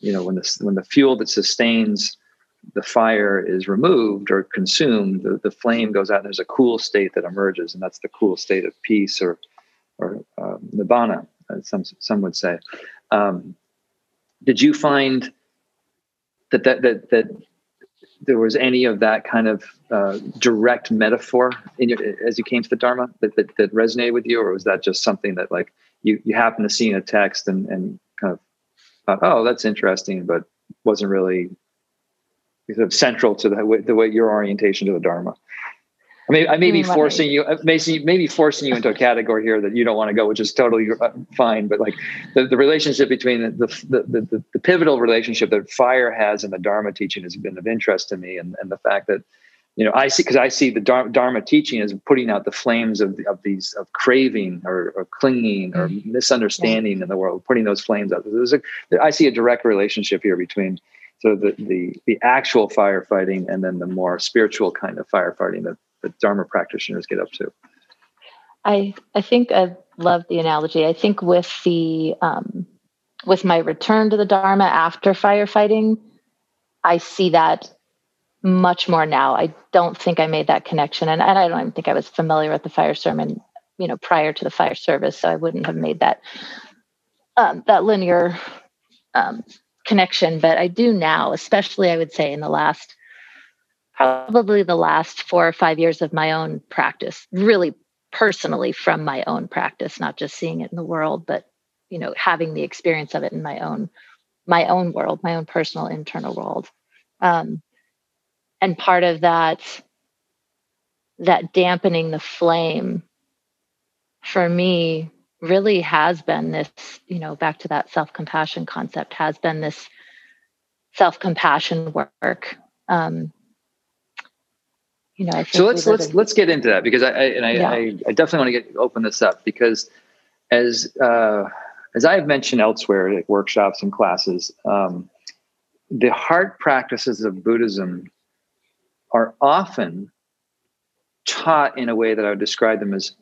You know, when the, when the fuel that sustains the fire is removed or consumed, the, the flame goes out and there's a cool state that emerges, and that's the cool state of peace or, or uh, nibbana, some, some would say. Um, did you find that, that, that, that there was any of that kind of uh, direct metaphor in your, as you came to the Dharma that, that, that, resonated with you, or was that just something that like you you happened to see in a text and and kind of thought, oh, that's interesting, but wasn't really sort of central to the, the way your orientation to the Dharma? I mean, I may be mm, forcing you, uh, maybe, maybe forcing you into a category here that you don't want to go, which is totally uh, fine. But like the, the relationship between the the, the, the, the pivotal relationship that fire has in the Dharma teaching has been of interest to me, and, and the fact that you know I see because I see the Dharma teaching as putting out the flames of of these of craving or, or clinging or mm-hmm. misunderstanding yeah. in the world, putting those flames out. There's a, I see a direct relationship here between so the, the the actual firefighting and then the more spiritual kind of firefighting that that Dharma practitioners get up to? I I think I love the analogy. I think with the um, with my return to the Dharma after firefighting, I see that much more now. I don't think I made that connection, and, and I don't even think I was familiar with the fire sermon, you know, prior to the fire service, so I wouldn't have made that um, that linear um, connection. But I do now, especially I would say in the last probably the last four or five years of my own practice, really personally from my own practice, not just seeing it in the world, but you know, having the experience of it in my own my own world, my own personal internal world. Um, and part of that that dampening the flame for me really has been this, you know, back to that self-compassion concept, has been this self-compassion work. Um, you know, so let's let's let's get into that because I, I and I, yeah. I, I, definitely want to get open this up because as uh, as I have mentioned elsewhere at workshops and classes, um, the heart practices of Buddhism are often taught in a way that I would describe them as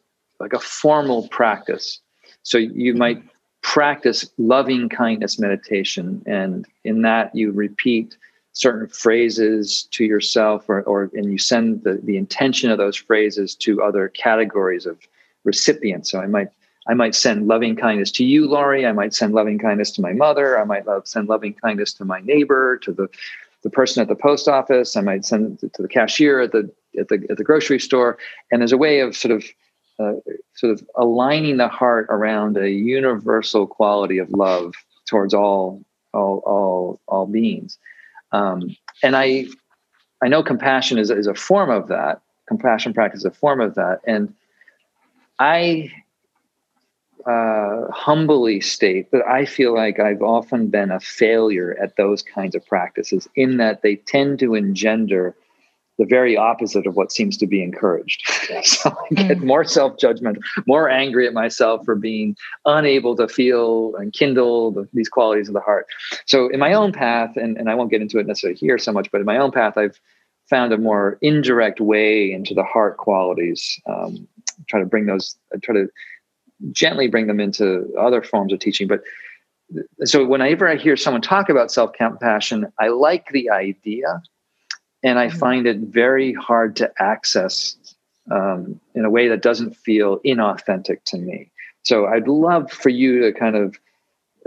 like a formal practice. So you mm-hmm. might practice loving kindness meditation, and in that you repeat certain phrases to yourself or, or and you send the, the intention of those phrases to other categories of recipients. So i might i might send loving kindness to you laurie i might send loving kindness to my mother. I might love, send loving kindness to my neighbor to the the person at the post office i might send it to the cashier at the at the, at the grocery store and there's a way of sort of uh, sort of aligning the heart around a universal quality of love towards all all all all beings um, and I, I know compassion is, is a form of that. Compassion practice is a form of that. And I uh, humbly state that I feel like I've often been a failure at those kinds of practices in that they tend to engender the very opposite of what seems to be encouraged. so I get mm. more self judgment, more angry at myself for being unable to feel and kindle the, these qualities of the heart. So, in my own path, and, and I won't get into it necessarily here so much, but in my own path, I've found a more indirect way into the heart qualities. Um, try to bring those, I try to gently bring them into other forms of teaching. But so, whenever I hear someone talk about self compassion, I like the idea and I mm-hmm. find it very hard to access um, in a way that doesn't feel inauthentic to me. So I'd love for you to kind of,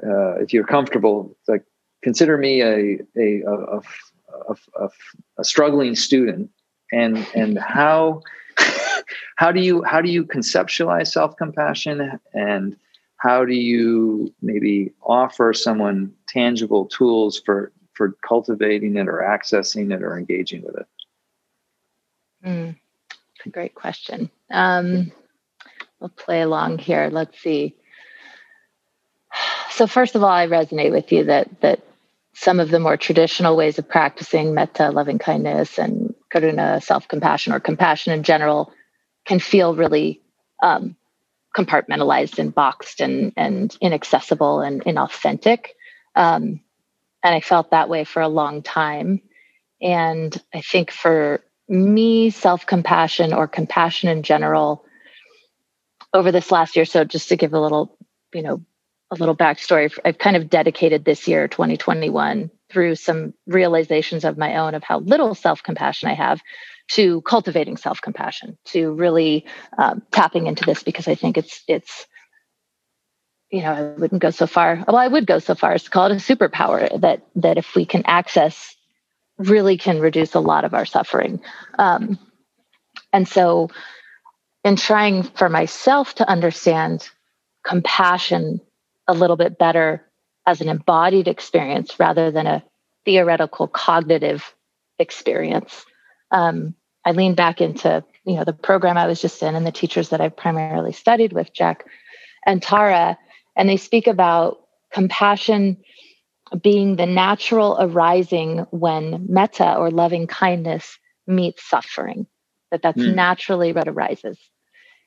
uh, if you're comfortable, like consider me a a, a, a, a, a struggling student, and and how how do you how do you conceptualize self compassion and how do you maybe offer someone tangible tools for for cultivating it or accessing it or engaging with it? Mm, great question. Um, we'll play along here. Let's see. So first of all, I resonate with you that that some of the more traditional ways of practicing metta, loving kindness, and karuna, self compassion, or compassion in general, can feel really um, compartmentalized and boxed and and inaccessible and inauthentic. Um, and I felt that way for a long time. And I think for me, self compassion or compassion in general, over this last year, so just to give a little, you know, a little backstory, I've kind of dedicated this year, 2021, through some realizations of my own of how little self compassion I have to cultivating self compassion, to really um, tapping into this because I think it's it's you know I wouldn't go so far. Well, I would go so far as to call it a superpower that that if we can access, really can reduce a lot of our suffering. Um, and so, in trying for myself to understand compassion a little bit better as an embodied experience rather than a theoretical cognitive experience um, I leaned back into you know the program I was just in and the teachers that I've primarily studied with, Jack and Tara, and they speak about compassion being the natural arising when metta or loving kindness meets suffering. That that's mm. naturally what arises.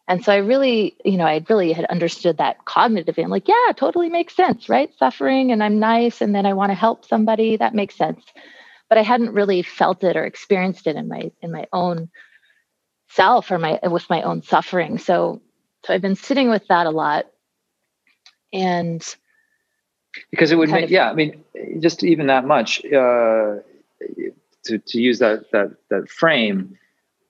And so I really, you know, I really had understood that cognitively. I'm like, yeah, totally makes sense, right? Suffering and I'm nice and then I want to help somebody. That makes sense but I hadn't really felt it or experienced it in my in my own self or my with my own suffering. So so I've been sitting with that a lot. And because it would make, of, yeah, I mean, just even that much, uh, to, to use that, that, that frame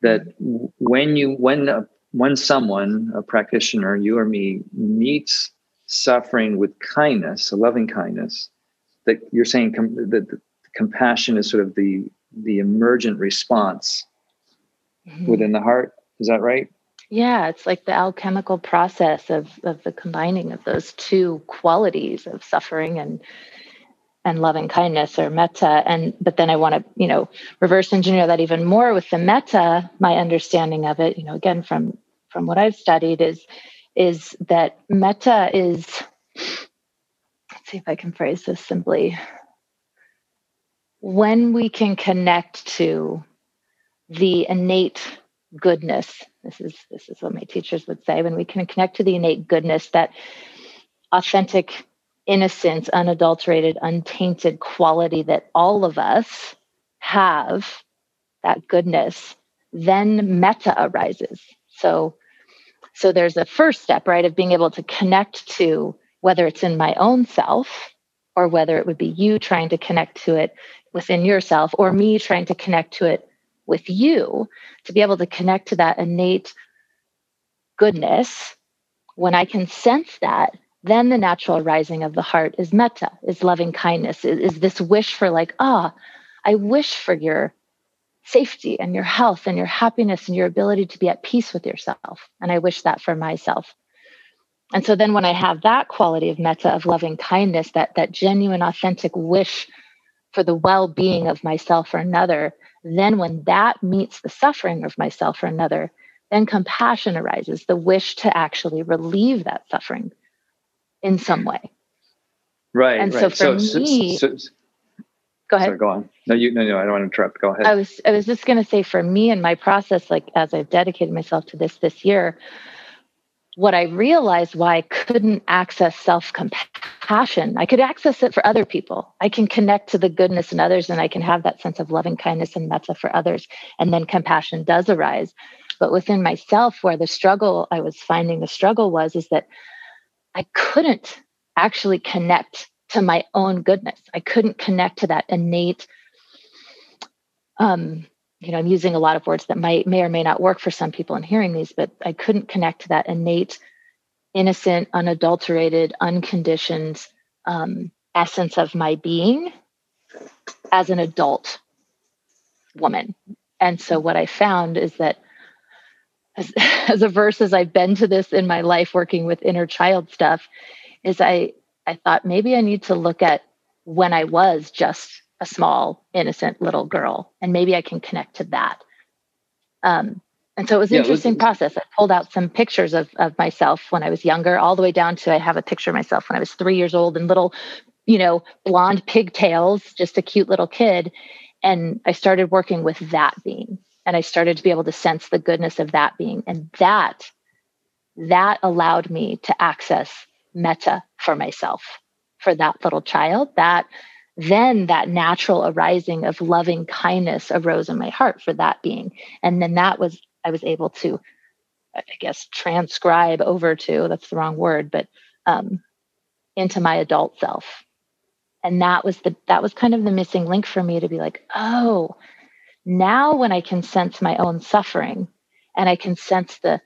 that when you, when, a, when someone, a practitioner, you or me meets suffering with kindness, a loving kindness, that you're saying com- that compassion is sort of the the emergent response mm-hmm. within the heart. Is that right? Yeah, it's like the alchemical process of of the combining of those two qualities of suffering and and loving kindness or metta and but then i want to you know reverse engineer that even more with the metta my understanding of it you know again from from what i've studied is is that metta is let's see if i can phrase this simply when we can connect to the innate goodness this is this is what my teachers would say when we can connect to the innate goodness that authentic innocence unadulterated untainted quality that all of us have that goodness then metta arises. So so there's a first step right of being able to connect to whether it's in my own self or whether it would be you trying to connect to it within yourself or me trying to connect to it with you to be able to connect to that innate goodness when i can sense that then the natural rising of the heart is metta is loving kindness is, is this wish for like ah oh, i wish for your safety and your health and your happiness and your ability to be at peace with yourself and i wish that for myself. And so then when i have that quality of metta of loving kindness that that genuine authentic wish for the well being of myself or another, then when that meets the suffering of myself or another, then compassion arises, the wish to actually relieve that suffering in some way. Right. And right. so for so, me, so, so, go ahead. Sorry, go on. No, you no, no, I don't want to interrupt. Go ahead. I was I was just gonna say for me and my process, like as I've dedicated myself to this this year, what I realized why I couldn't access self compassion, I could access it for other people. I can connect to the goodness in others and I can have that sense of loving kindness and metta for others. And then compassion does arise. But within myself, where the struggle I was finding the struggle was, is that I couldn't actually connect to my own goodness. I couldn't connect to that innate um, you know, I'm using a lot of words that might may or may not work for some people in hearing these, but I couldn't connect to that innate, innocent, unadulterated, unconditioned um, essence of my being as an adult woman. And so what I found is that as, as averse as I've been to this in my life working with inner child stuff, is I I thought maybe I need to look at when I was just a small, innocent little girl. And maybe I can connect to that. Um, and so it was an yeah, interesting process. I pulled out some pictures of, of myself when I was younger, all the way down to I have a picture of myself when I was three years old and little, you know, blonde pigtails, just a cute little kid. And I started working with that being. And I started to be able to sense the goodness of that being. And that that allowed me to access metta for myself for that little child that then that natural arising of loving kindness arose in my heart for that being. And then that was i was able to i guess transcribe over to that's the wrong word but um, into my adult self. And that was the that was kind of the missing link for me to be like oh now when i can sense my own suffering and i can sense the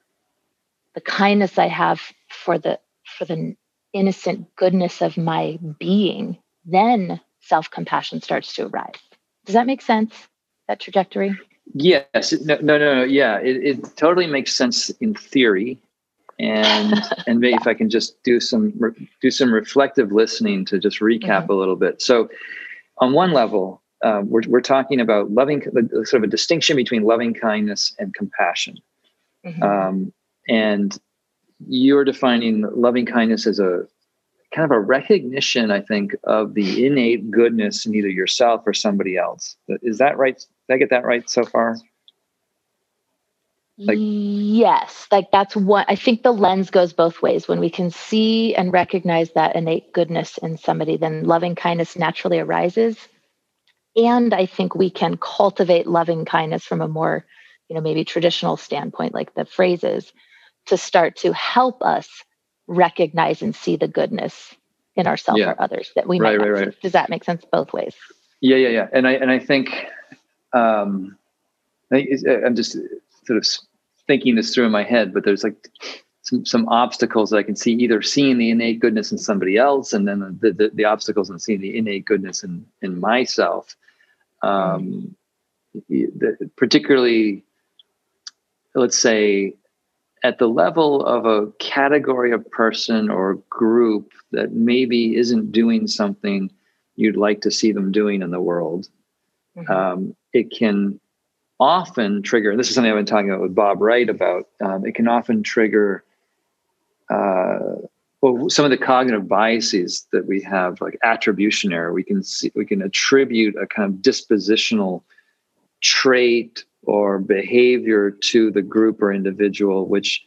the kindness i have for the for the innocent goodness of my being then self compassion starts to arise. Does that make sense? That trajectory? Yes. No, no, no. no. Yeah, it, it totally makes sense in theory. And and maybe yeah. if I can just do some do some reflective listening to just recap mm-hmm. a little bit. So, on one level, uh, we're we're talking about loving sort of a distinction between loving kindness and compassion. Mm-hmm. Um, and you're defining loving kindness as a kind of a recognition, I think, of the innate goodness in either yourself or somebody else. Is that right? Did I get that right so far? Like, yes, like that's what I think the lens goes both ways. When we can see and recognize that innate goodness in somebody, then loving kindness naturally arises. And I think we can cultivate loving kindness from a more, you know, maybe traditional standpoint, like the phrases, to start to help us recognize and see the goodness in ourselves yeah. or others that we right, might right, right. Does that make sense both ways? Yeah, yeah, yeah. And I and I think um, I am just sort of thinking this through in my head, but there's like some, some obstacles that I can see either seeing the innate goodness in somebody else, and then the the, the obstacles in seeing the innate goodness in in myself. Um, mm-hmm. the, particularly, let's say at the level of a category of person or group that maybe isn't doing something you'd like to see them doing in the world, mm-hmm. um, it can often trigger, and this is something I've been talking about with Bob Wright about, um, it can often trigger uh, well, some of the cognitive biases that we have, like attribution error, we can see, we can attribute a kind of dispositional trait or behavior to the group or individual, which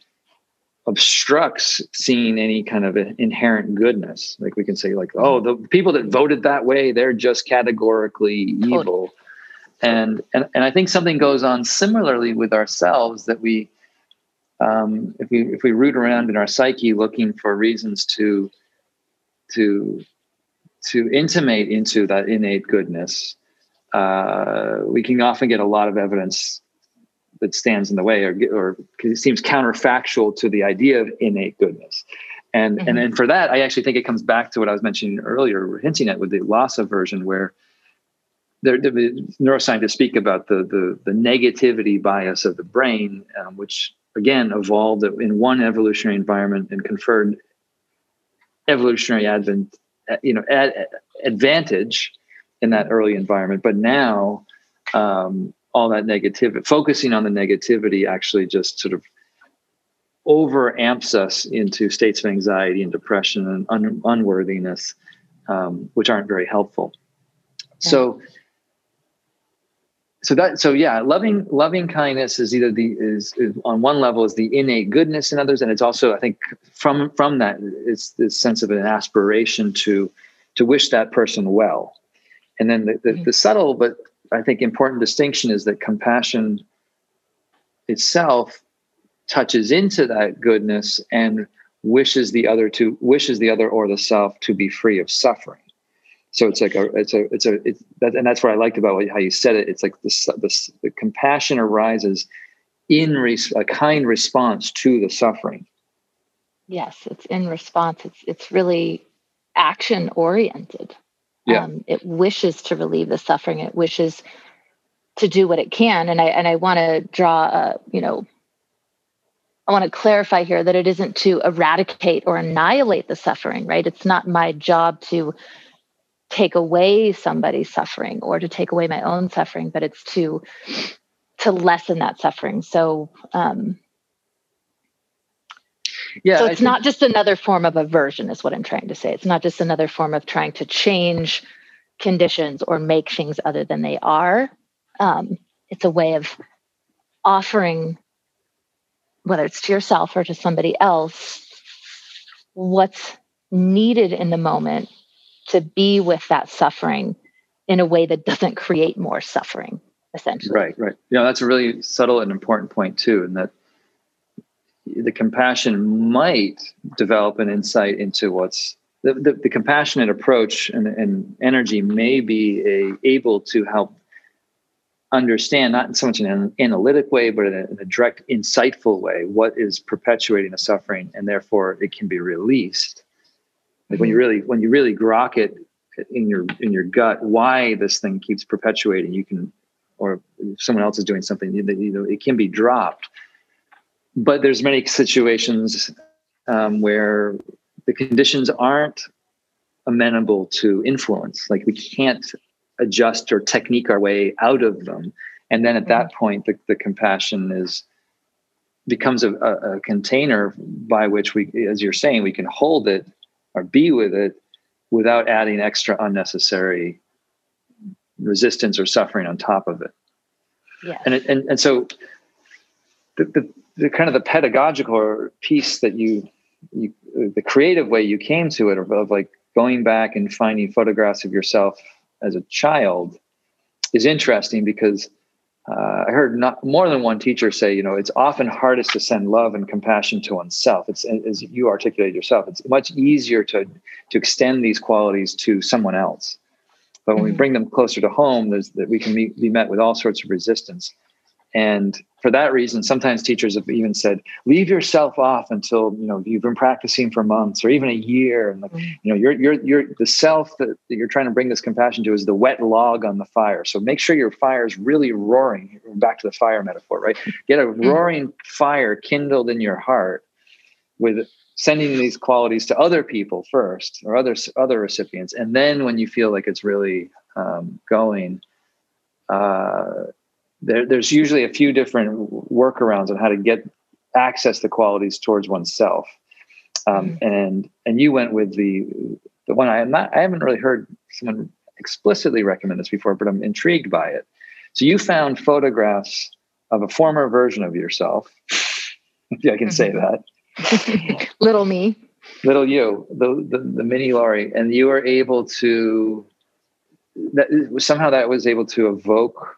obstructs seeing any kind of inherent goodness. Like we can say, like, oh, the people that voted that way, they're just categorically evil. And, and and I think something goes on similarly with ourselves that we um, if we if we root around in our psyche looking for reasons to to to intimate into that innate goodness, uh, we can often get a lot of evidence that stands in the way or or seems counterfactual to the idea of innate goodness. And, mm-hmm. and and for that, I actually think it comes back to what I was mentioning earlier, hinting at with the loss aversion, where there, the neuroscientists speak about the, the, the negativity bias of the brain, um, which again evolved in one evolutionary environment and conferred evolutionary advent, you know, ad, advantage in that early environment. But now, um, all that negativity, focusing on the negativity actually just sort of over amps us into states of anxiety and depression and un- unworthiness, um, which aren't very helpful. Yeah. So, so that so yeah, loving loving kindness is either the is, is, on one level is the innate goodness in others, and it's also I think from from that it's this sense of an aspiration to to wish that person well and then the, the, mm-hmm. the subtle but I think important distinction is that compassion itself touches into that goodness and wishes the other to wishes the other or the self to be free of suffering. So it's like a it's a it's a it's that, and that's what I liked about how you said it. It's like the the, the compassion arises in res, a kind response to the suffering. Yes, it's in response. It's it's really action oriented. Yeah. Um, it wishes to relieve the suffering. It wishes to do what it can. And I and I want to draw a, you know, I want to clarify here that it isn't to eradicate or annihilate the suffering, right? It's not my job to take away somebody's suffering or to take away my own suffering, but it's to to lessen that suffering. So um, yeah, so it's not just another form of aversion, is what I'm trying to say. It's not just another form of trying to change conditions or make things other than they are. Um, it's a way of offering whether it's to yourself or to somebody else, what's needed in the moment to be with that suffering in a way that doesn't create more suffering essentially right right know that's a really subtle and important point too and that the compassion might develop an insight into what's the, the, the compassionate approach and, and, energy may be a, able to help understand not in so much in an analytic way but in a, in a direct insightful way what is perpetuating the suffering and therefore it can be released like when you mm-hmm. really when you really grok it in your in your gut why this thing keeps perpetuating you can or someone else is doing something that you know it can be dropped but there's many situations um, where the conditions aren't amenable to influence like we can't adjust or technique our way out of them and then at that mm-hmm. point the, the compassion is becomes a, a, container by which we as you're saying we can hold it or be with it without adding extra unnecessary resistance or suffering on top of it. Yeah. And, it, and, and so the, the, the, kind of the pedagogical piece that you, you, the creative way you came to it of, of like going back and finding photographs of yourself as a child is interesting because uh, I heard not more than one teacher say, you know, it's often hardest to send love and compassion to oneself. It's as you articulate yourself. It's much easier to to extend these qualities to someone else. But when mm-hmm. we bring them closer to home, there's that we can meet, be met with all sorts of resistance. And for that reason, sometimes teachers have even said, leave yourself off until you know you've been practicing for months or even a year. And like, mm-hmm. you know, you're you're you're the self that, that you're trying to bring this compassion to is the wet log on the fire. So make sure your fire is really roaring. Back to the fire metaphor, right? Get a mm-hmm. roaring fire kindled in your heart with sending these qualities to other people first or other other recipients, and then when you feel like it's really um, going. Uh, there, there's usually a few different workarounds on how to get access the qualities towards oneself. Um, mm-hmm. And and you went with the the one I am not I haven't really heard someone explicitly recommend this before, but I'm intrigued by it. So you found photographs of a former version of yourself. if I can say mm-hmm. that. little me. Little you, the, the the mini Laurie, and you were able to that somehow that was able to evoke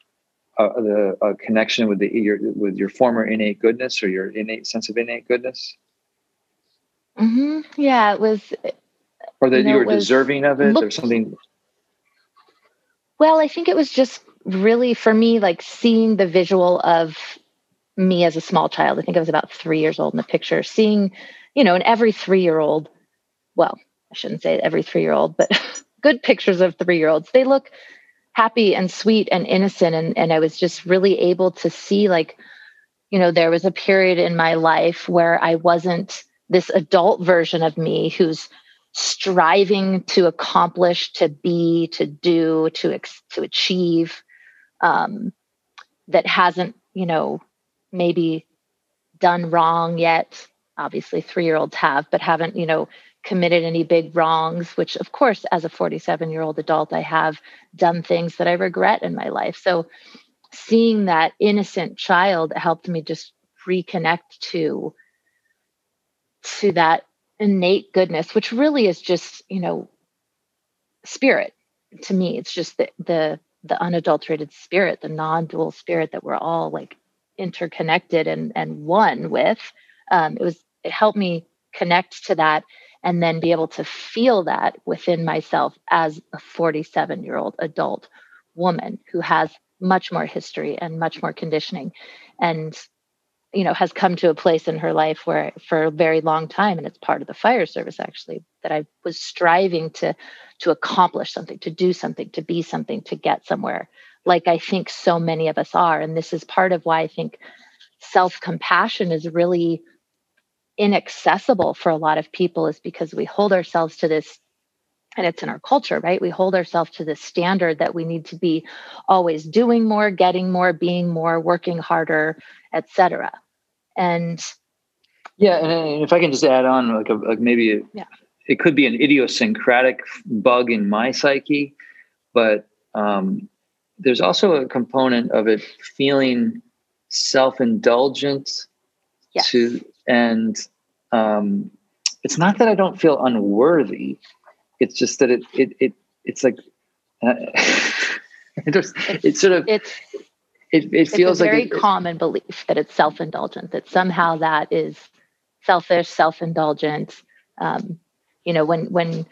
uh, the a connection with the your with your former innate goodness or your innate sense of innate goodness? Mm-hmm. Yeah, it was. Or that you, know, you were deserving of it, looked, or something. Well, I think it was just really for me, like seeing the visual of me as a small child. I think I was about three years old in the picture, seeing, you know, and every three year old, well, I shouldn't say every three year old, but good pictures of three year olds. They look happy and sweet and innocent. And and I was just really able to see like you know there was a period in my life where I wasn't this adult version of me who's striving to accomplish to be to do to ex- to achieve um, that hasn't you know maybe done wrong yet. Obviously 3 year olds have but haven't you know committed any big wrongs, which, of course, as a 47 year old adult, I have done things that I regret in my life. So, seeing that innocent child helped me just reconnect to to that innate goodness which really is just you know spirit to me it's just the the the unadulterated spirit the non-dual spirit that we're all like interconnected and and one with um, it was it helped me connect to that and then be able to feel that within myself as a 47 year old adult woman who has much more history and much more conditioning and you know has come to a place in her life where for a very long time and it's part of the fire service actually that i was striving to to accomplish something to do something to be something to get somewhere like i think so many of us are. And this is part of why i think self compassion is really inaccessible for a lot of people is because we hold ourselves to this and it's in our culture right we hold ourselves to this standard that we need to be always doing more getting more being more working harder etc and yeah and if i can just add on like, a, like maybe a, yeah. it could be an idiosyncratic bug in my psyche but um, there's also a component of it feeling self-indulgent yes. to and um, it's not that I don't feel unworthy. It's just that it it it it's like uh, it just it's, it's sort of it's it, it feels it's a very like it, common belief that it's self-indulgent that somehow that is selfish self-indulgent um, you know when when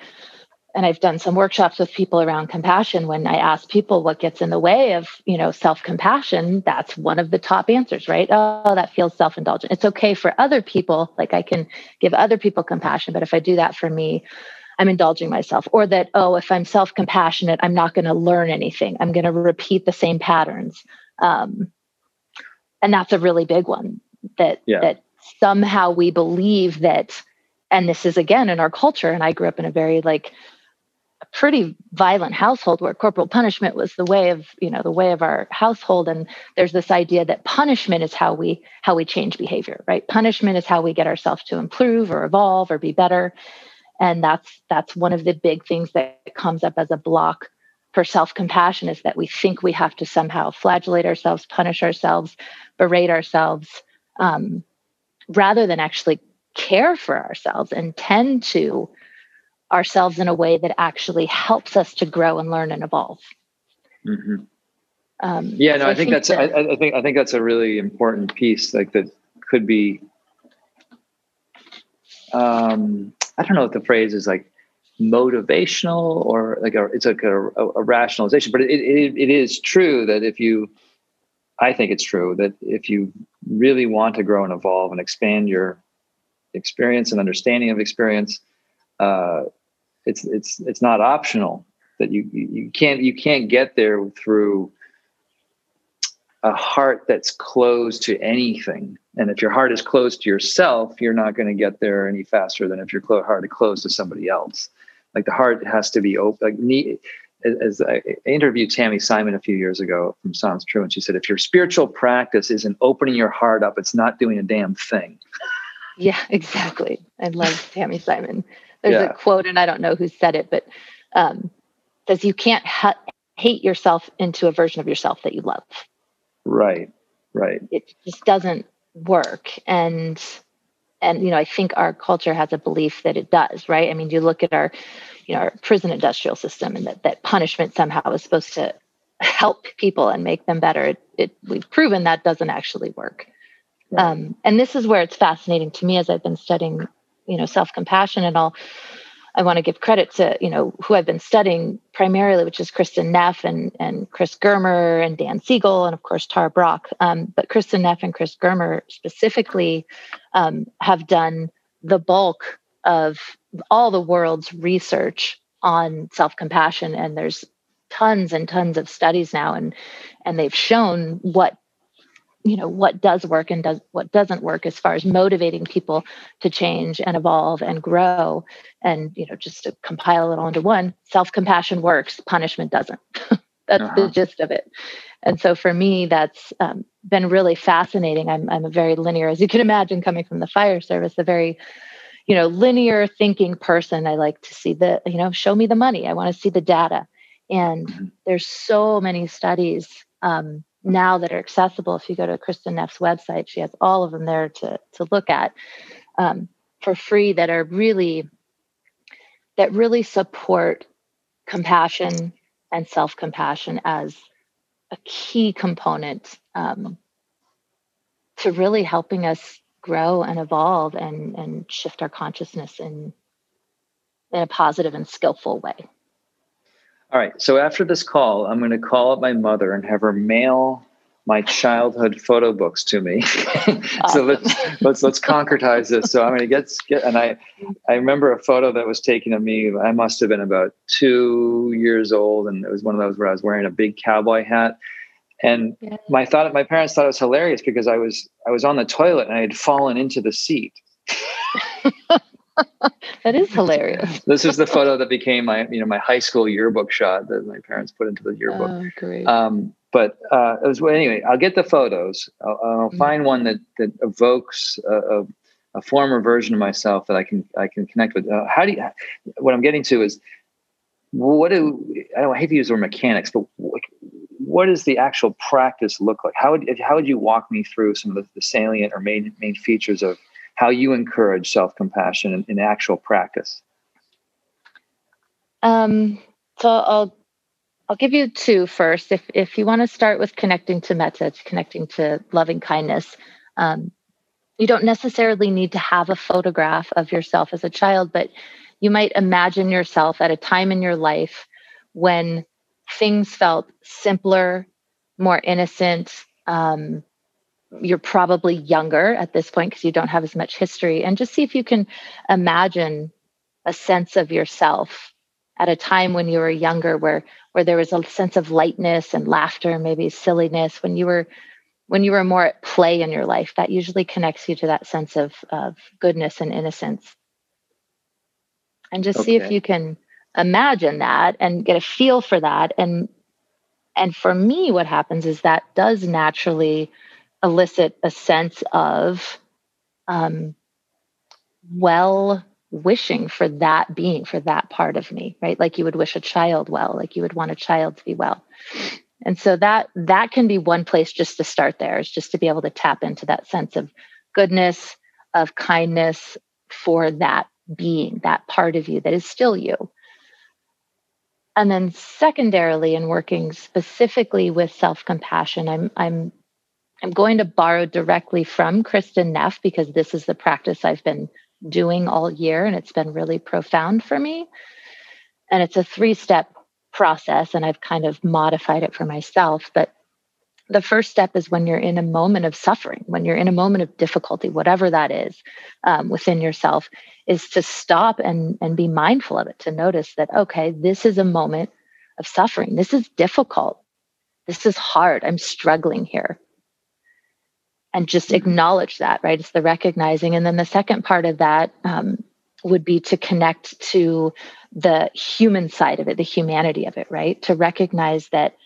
and I've done some workshops with people around compassion when I ask people what gets in the way of, you know, self-compassion, that's one of the top answers, right? Oh, that feels self-indulgent. It's okay for other people, like I can give other people compassion, but if I do that for me, I'm indulging myself. Or that, oh, if I'm self-compassionate, I'm not going to learn anything. I'm going to repeat the same patterns. Um, and that's a really big one that yeah. that somehow we believe that and this is again in our culture and i grew up in a very like a pretty violent household where corporal punishment was the way of you know the way of our household. And there's this idea that punishment is how we how we change behavior right? Punishment is how we get ourselves to improve or evolve or be better. And that's that's one of the big things that comes up as a block for self-compassion is that we think we have to somehow flagellate ourselves punish ourselves berate ourselves um, rather than actually care for ourselves and tend to ourselves in a way that actually helps us to grow and learn and evolve. Mm-hmm. Um, yeah, no, so I, think, think that's that, I, I, think I think that's a really important piece. Like that could be. Um, I don't know what the phrase is like motivational or like a, it's like a, a, rationalization, but it, it, it is true that if you, I think it's true that if you really want to grow and evolve and expand your experience and understanding of experience, uh, it's it's it's not optional that you you can't you can't get there through a heart that's closed to anything and if your heart is closed to yourself you're not going to get there any faster than if your heart is closed to somebody else like the heart has to be open like as I interviewed Tami Simon a few years ago from Sounds True, and she said, if your spiritual practice isn't opening your heart up, it's not doing a damn thing. Yeah, exactly. I love Tami Simon. There's yeah. a quote, and I don't know who said it, but um, says you can't ha- hate yourself into a version of yourself that you love. Right, right. It just doesn't work, and and you know I think our culture has a belief that it does. Right. I mean, you look at our you know our prison industrial system, and that that punishment somehow is supposed to help people and make them better. It, it we've proven that doesn't actually work. Right. Um, and this is where it's fascinating to me as I've been studying you know self-compassion and all I want to give credit to, you know, who I've been studying primarily, which is Kristin Neff and, and Chris Germer and Dan Siegel, and of course, Tara Brach. Um, but Kristin Neff and Chris Germer specifically um, have done the bulk of all the world's research on self-compassion. And there's tons and tons of studies now, and, and they've shown what you know what does work and does what doesn't work as far as motivating people to change and evolve and grow and you know just to compile it all into one self-compassion works punishment doesn't. That's uh-huh. the gist of it. And so for me that's um, been really fascinating. I'm, I'm a very linear as you can imagine coming from the fire service a very you know linear thinking person. I like to see the you know show me the money. I want to see the data. And mm-hmm. there's so many studies um, now that are accessible. If you go to Kristin Neff's website, she has all of them there to, to look at um, for free that are really that really support compassion and self-compassion as a key component um, to really helping us grow and evolve and, and shift our consciousness in, in a positive and skillful way. All right. So after this call, I'm going to call up my mother and have her mail my childhood photo books to me. so let's let's let's concretize this. So I'm going to get get and I I remember a photo that was taken of me. I must have been about two years old, and it was one of those where I was wearing a big cowboy hat. And yeah. my thought my parents thought it was hilarious because I was I was on the toilet and I had fallen into the seat. that is hilarious. this is the photo that became my, you know, my high school yearbook shot that my parents put into the yearbook. Oh, great. Um, but uh, it was well, anyway. I'll get the photos. I'll, I'll mm-hmm. find one that that evokes a, a, a, former version of myself that I can I can connect with. Uh, how do you? What I'm getting to is what do I don't I hate to use the word mechanics, but what does the actual practice look like? How would how would you walk me through some of the, the salient or main main features of how you encourage self compassion in, in, actual practice? Um, so I'll I'll give you two first. If if you want to start with connecting to metta, to connecting to loving kindness, um, you don't necessarily need to have a photograph of yourself as a child, but you might imagine yourself at a time in your life when things felt simpler, more innocent. Um, you're probably younger at this point because you don't have as much history, and just see if you can imagine a sense of yourself at a time when you were younger where where there was a sense of lightness and laughter maybe silliness when you were when you were more at play in your life that usually connects you to that sense of of goodness and innocence and just okay. see if you can imagine that and get a feel for that and and for me what happens is that does naturally elicit a sense of um, well wishing for that being for that part of me right? Like you would wish a child well like you would want a child to be well. And so that that can be one place just to start there is just to be able to tap into that sense of goodness of kindness for that being that part of you that is still you. And then secondarily in working specifically with self-compassion i'm i'm i'm going to borrow directly from kristin neff because this is the practice i've been doing all year and it's been really profound for me. And it's a three step process and i've kind of modified it for myself but the first step is when you're in a moment of suffering when you're in a moment of difficulty whatever that is um, within yourself is to stop and and be mindful of it to notice that okay this is a moment of suffering. This is difficult. This is hard. I'm struggling here and just mm-hmm. acknowledge that right it's the recognizing and then the second part of that um, would be to connect to the human side of it the humanity of it right to recognize that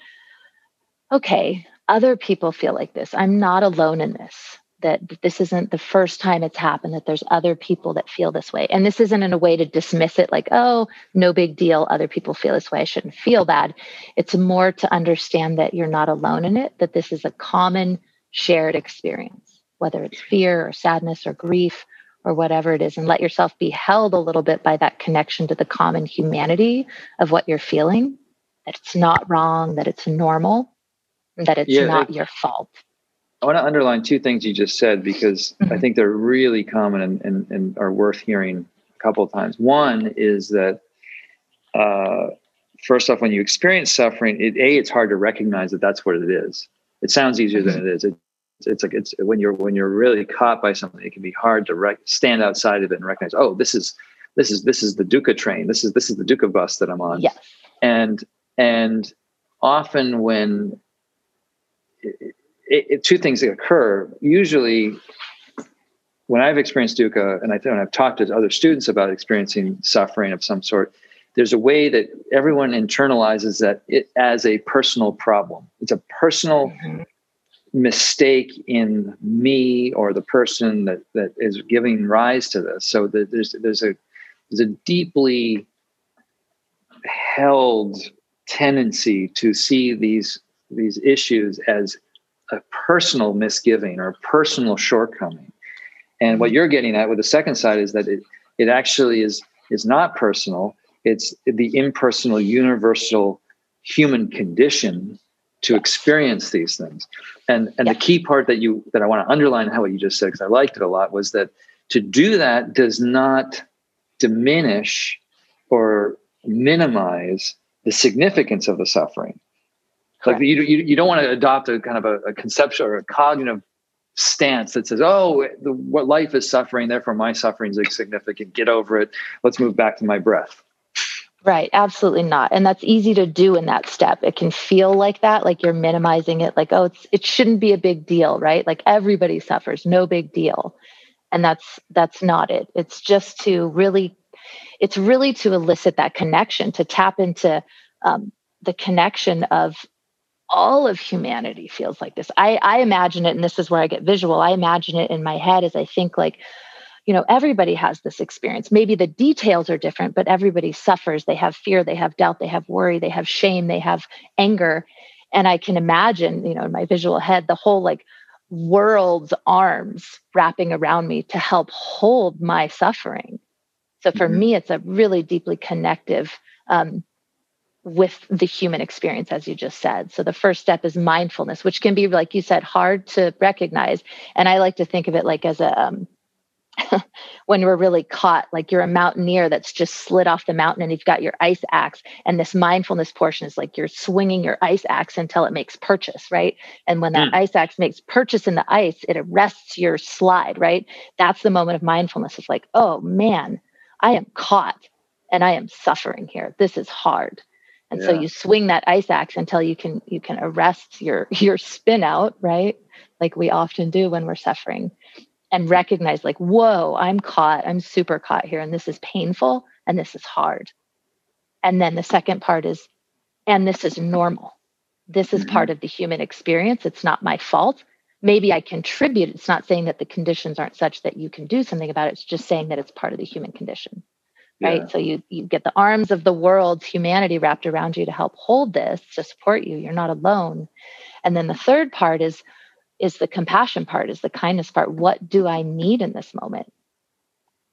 okay other people feel like this. I'm not alone in this. That this isn't the first time it's happened, that there's other people that feel this way. And this isn't in a way to dismiss it like, oh, no big deal. Other people feel this way. I shouldn't feel bad. It's more to understand that you're not alone in it, that this is a common shared experience, whether it's fear or sadness or grief or whatever it is, and let yourself be held a little bit by that connection to the common humanity of what you're feeling, that it's not wrong, that it's normal that it's yeah, not it, your fault. I want to underline two things you just said because mm-hmm. I think they're really common and, and, and, are worth hearing a couple of times. One is that uh, first off, when you experience suffering, it, a it's hard to recognize that that's what it is. It sounds easier mm-hmm. than it is. It, it's like it's when you're when you're really caught by something, it can be hard to rec- stand outside of it and recognize. Oh, this is this is this is the Dukkha train. This is this is the Dukkha bus that I'm on. Yes. And and often when it, it, two things that occur. Usually, when I've experienced dukkha, and I when I've talked to other students about experiencing suffering of some sort, there's a way that everyone internalizes that it as a personal problem. It's a personal mm-hmm. mistake in me or the person that that is giving rise to this. So that there's there's a there's a deeply held tendency to see these these issues as a personal misgiving or a personal shortcoming. And what you're getting at with the second side is that it, it actually is is not personal. It's the impersonal, universal human condition to experience these things. And and yeah. the key part that you that I want to underline how what you just said because I liked it a lot was that to do that does not diminish or minimize the significance of the suffering. Correct. Like you, you, you don't want to adopt a kind of a, a conceptual or a cognitive stance that says, "Oh, the, what life is suffering, therefore my suffering is insignificant. Get over it. Let's move back to my breath." Right, absolutely not. And that's easy to do in that step. It can feel like that, like you're minimizing it, like, oh, it's it shouldn't be a big deal, right? Like everybody suffers, no big deal. And that's that's not it. It's just to really, it's really to elicit that connection, to tap into um, the connection of all of humanity feels like this. I, I imagine it, and this is where I get visual. I imagine it in my head as I think like, you know, everybody has this experience. Maybe the details are different, but everybody suffers. They have fear, they have doubt, they have worry, they have shame, they have anger. And I can imagine, you know, in my visual head, the whole like world's arms wrapping around me to help hold my suffering. So for mm-hmm. me, it's a really deeply connective um, with the human experience, as you just said. So the first step is mindfulness, which can be, like you said, hard to recognize. And I like to think of it like as a um, when we're really caught, like you're a mountaineer that's just slid off the mountain and you've got your ice axe. And this mindfulness portion is like you're swinging your ice axe until it makes purchase, right? And when that mm. ice axe makes purchase in the ice, it arrests your slide, right? That's the moment of mindfulness. It's like, oh man, I am caught and I am suffering here. This is hard. And yeah. so you swing that ice axe until you can you can arrest your your spin out, right? Like we often do when we're suffering and recognize like whoa i'm caught i'm super caught here and this is painful and this is hard. And then the second part is and this is normal. This is mm-hmm. part of the human experience. It's not my fault. Maybe i contribute. It's not saying that the conditions aren't such that you can do something about it. It's just saying that it's part of the human condition right? Yeah. so you you get the arms of the world's humanity wrapped around you to help hold this to support you. You're not alone. And then the third part is is the compassion part, is the kindness part. What do I need in this moment?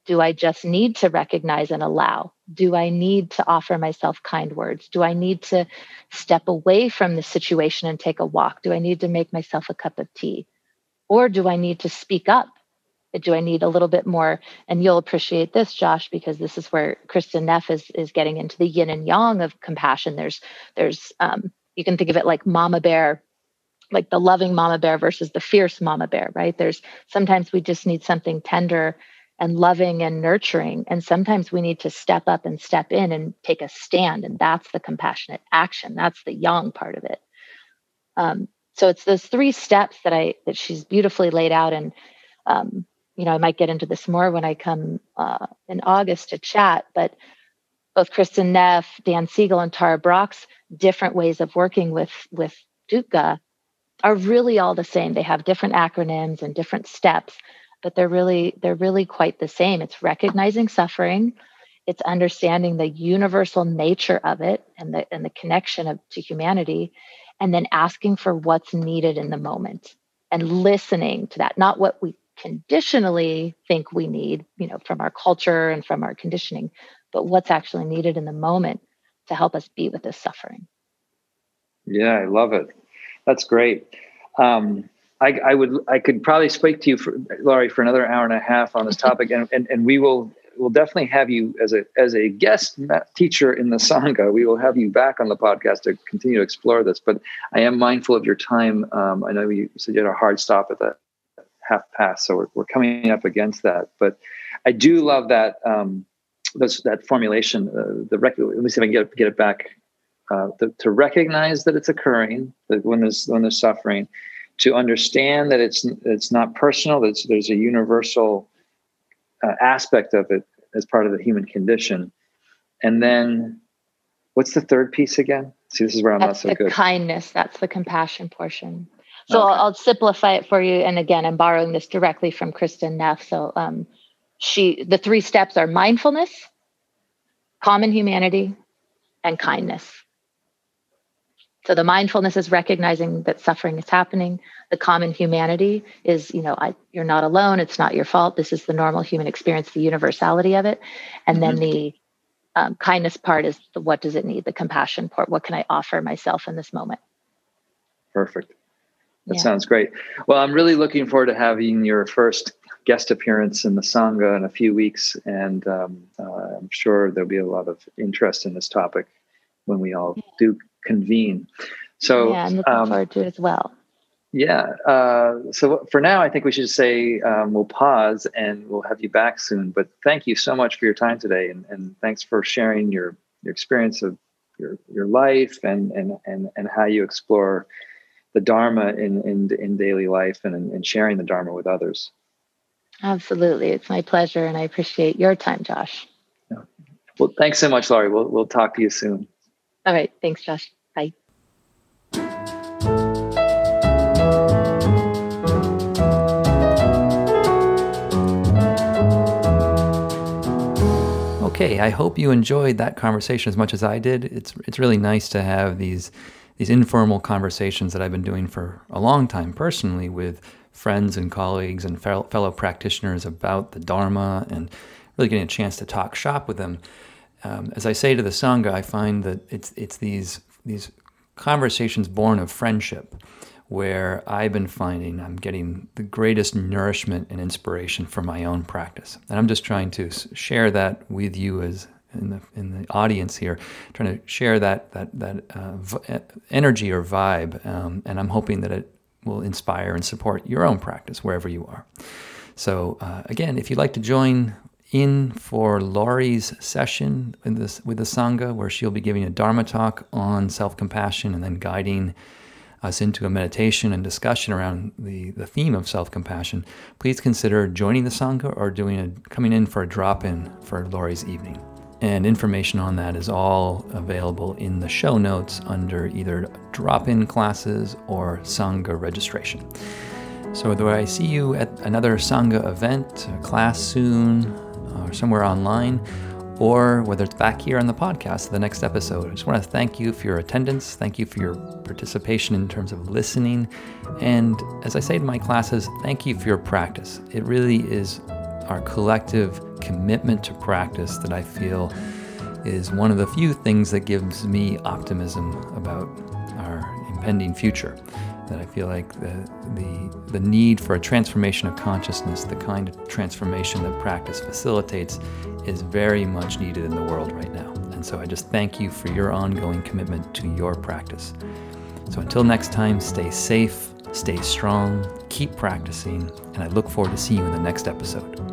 Do I just need to recognize and allow? Do I need to offer myself kind words? Do I need to step away from the situation and take a walk? Do I need to make myself a cup of tea? Or do I need to speak up? Do I need a little bit more? And you'll appreciate this, Josh, because this is where Kristin Neff is, is getting into the yin and yang of compassion. There's, there's, um, you can think of it like mama bear like the loving mama bear versus the fierce mama bear, right? There's sometimes we just need something tender and loving and nurturing. And sometimes we need to step up and step in and take a stand. And that's the compassionate action. That's the yang part of it. Um, so it's those three steps that I that she's beautifully laid out. And um, you know, I might get into this more when I come uh, in August to chat. But both Kristin Neff, Dan Siegel, and Tara Brach's different ways of working with with dukkha are really all the same. They have different acronyms and different steps, but they're really they're really quite the same. It's recognizing suffering, it's understanding the universal nature of it and the and the connection of to humanity, and then asking for what's needed in the moment and listening to that, not what we conditionally think we need, you know, from our culture and from our conditioning, but what's actually needed in the moment to help us be with this suffering. Yeah, I love it. That's great. Um, I, I, would I could probably speak to you for Laurie for another hour and a half on this topic, and, and and we will will definitely have you as a as a guest teacher in the sangha. We will have you back on the podcast to continue to explore this. But I am mindful of your time. Um, I know you said you had a hard stop at the half past, so we're, we're coming up against that. But I do love that um, those, that formulation. Uh, the rec- let me see if I can get get it back uh, to, to, recognize that it's occurring, that when there's when there's suffering, to understand that it's it's not personal, that there's a universal uh, aspect of it as part of the human condition, and then what's the third piece again? See, this is where I'm that's not so the good. Kindness. That's the compassion portion. So okay. I'll, I'll, simplify it for you. And again, I'm borrowing this directly from Kristin Neff. So um, she, the three steps are mindfulness, common humanity, and kindness. So the mindfulness is recognizing that suffering is happening. The common humanity is, you know, I, you're not alone. It's not your fault. This is the normal human experience, the universality of it. And mm-hmm. then the um, kindness part is the what does it need? The compassion part. What can I offer myself in this moment? Perfect. That yeah. sounds great. Well, I'm really looking forward to having your first guest appearance in the Sangha in a few weeks. And um, uh, I'm sure there'll be a lot of interest in this topic when we all do convene. So yeah, I'm looking um, forward to it as well. Yeah. Uh, so for now, I think we should say um, we'll pause and we'll have you back soon. But thank you so much for your time today, and, and thanks for sharing your your experience of your your life and and and and how you explore the Dharma in in, in daily life and and sharing the Dharma with others. Absolutely, it's my pleasure, and I appreciate your time, Josh. Yeah. Well, thanks so much, Laurie. We'll we'll talk to you soon. All right. Thanks, Josh. Okay, I hope you enjoyed that conversation as much as I did. It's it's really nice to have these these informal conversations that I've been doing for a long time personally with friends and colleagues and fellow practitioners about the Dharma and really getting a chance to talk shop with them. Um, as I say to the Sangha, I find that it's, it's these, these conversations born of friendship where I've been finding I'm getting the greatest nourishment and inspiration for my own practice. And I'm just trying to share that with you as in the in the audience here, trying to share that that that uh, v- energy or vibe, um, and I'm hoping that it will inspire and support your own practice wherever you are. So uh, again, if you'd like to join in for Laurie's session this with the sangha, where she'll be giving a dharma talk on self-compassion and then guiding us into a meditation and discussion around the, the theme of self-compassion, please consider joining the sangha or doing a coming in for a drop-in for Laurie's evening. And information on that is all available in the show notes under either drop in classes or Sangha registration. So, whether I see you at another Sangha event, class soon, or somewhere online, or whether it's back here on the podcast, the next episode, I just want to thank you for your attendance. Thank you for your participation in terms of listening. And as I say in my classes, thank you for your practice. It really is our collective commitment to practice that I feel is one of the few things that gives me optimism about our impending future that I feel like the, the, the need for a transformation of consciousness, the kind of transformation that practice facilitates, is very much needed in the world right now. And so I just thank you for your ongoing commitment to your practice. So until next time, stay safe, stay strong, keep practicing, and I look forward to seeing you in the next episode.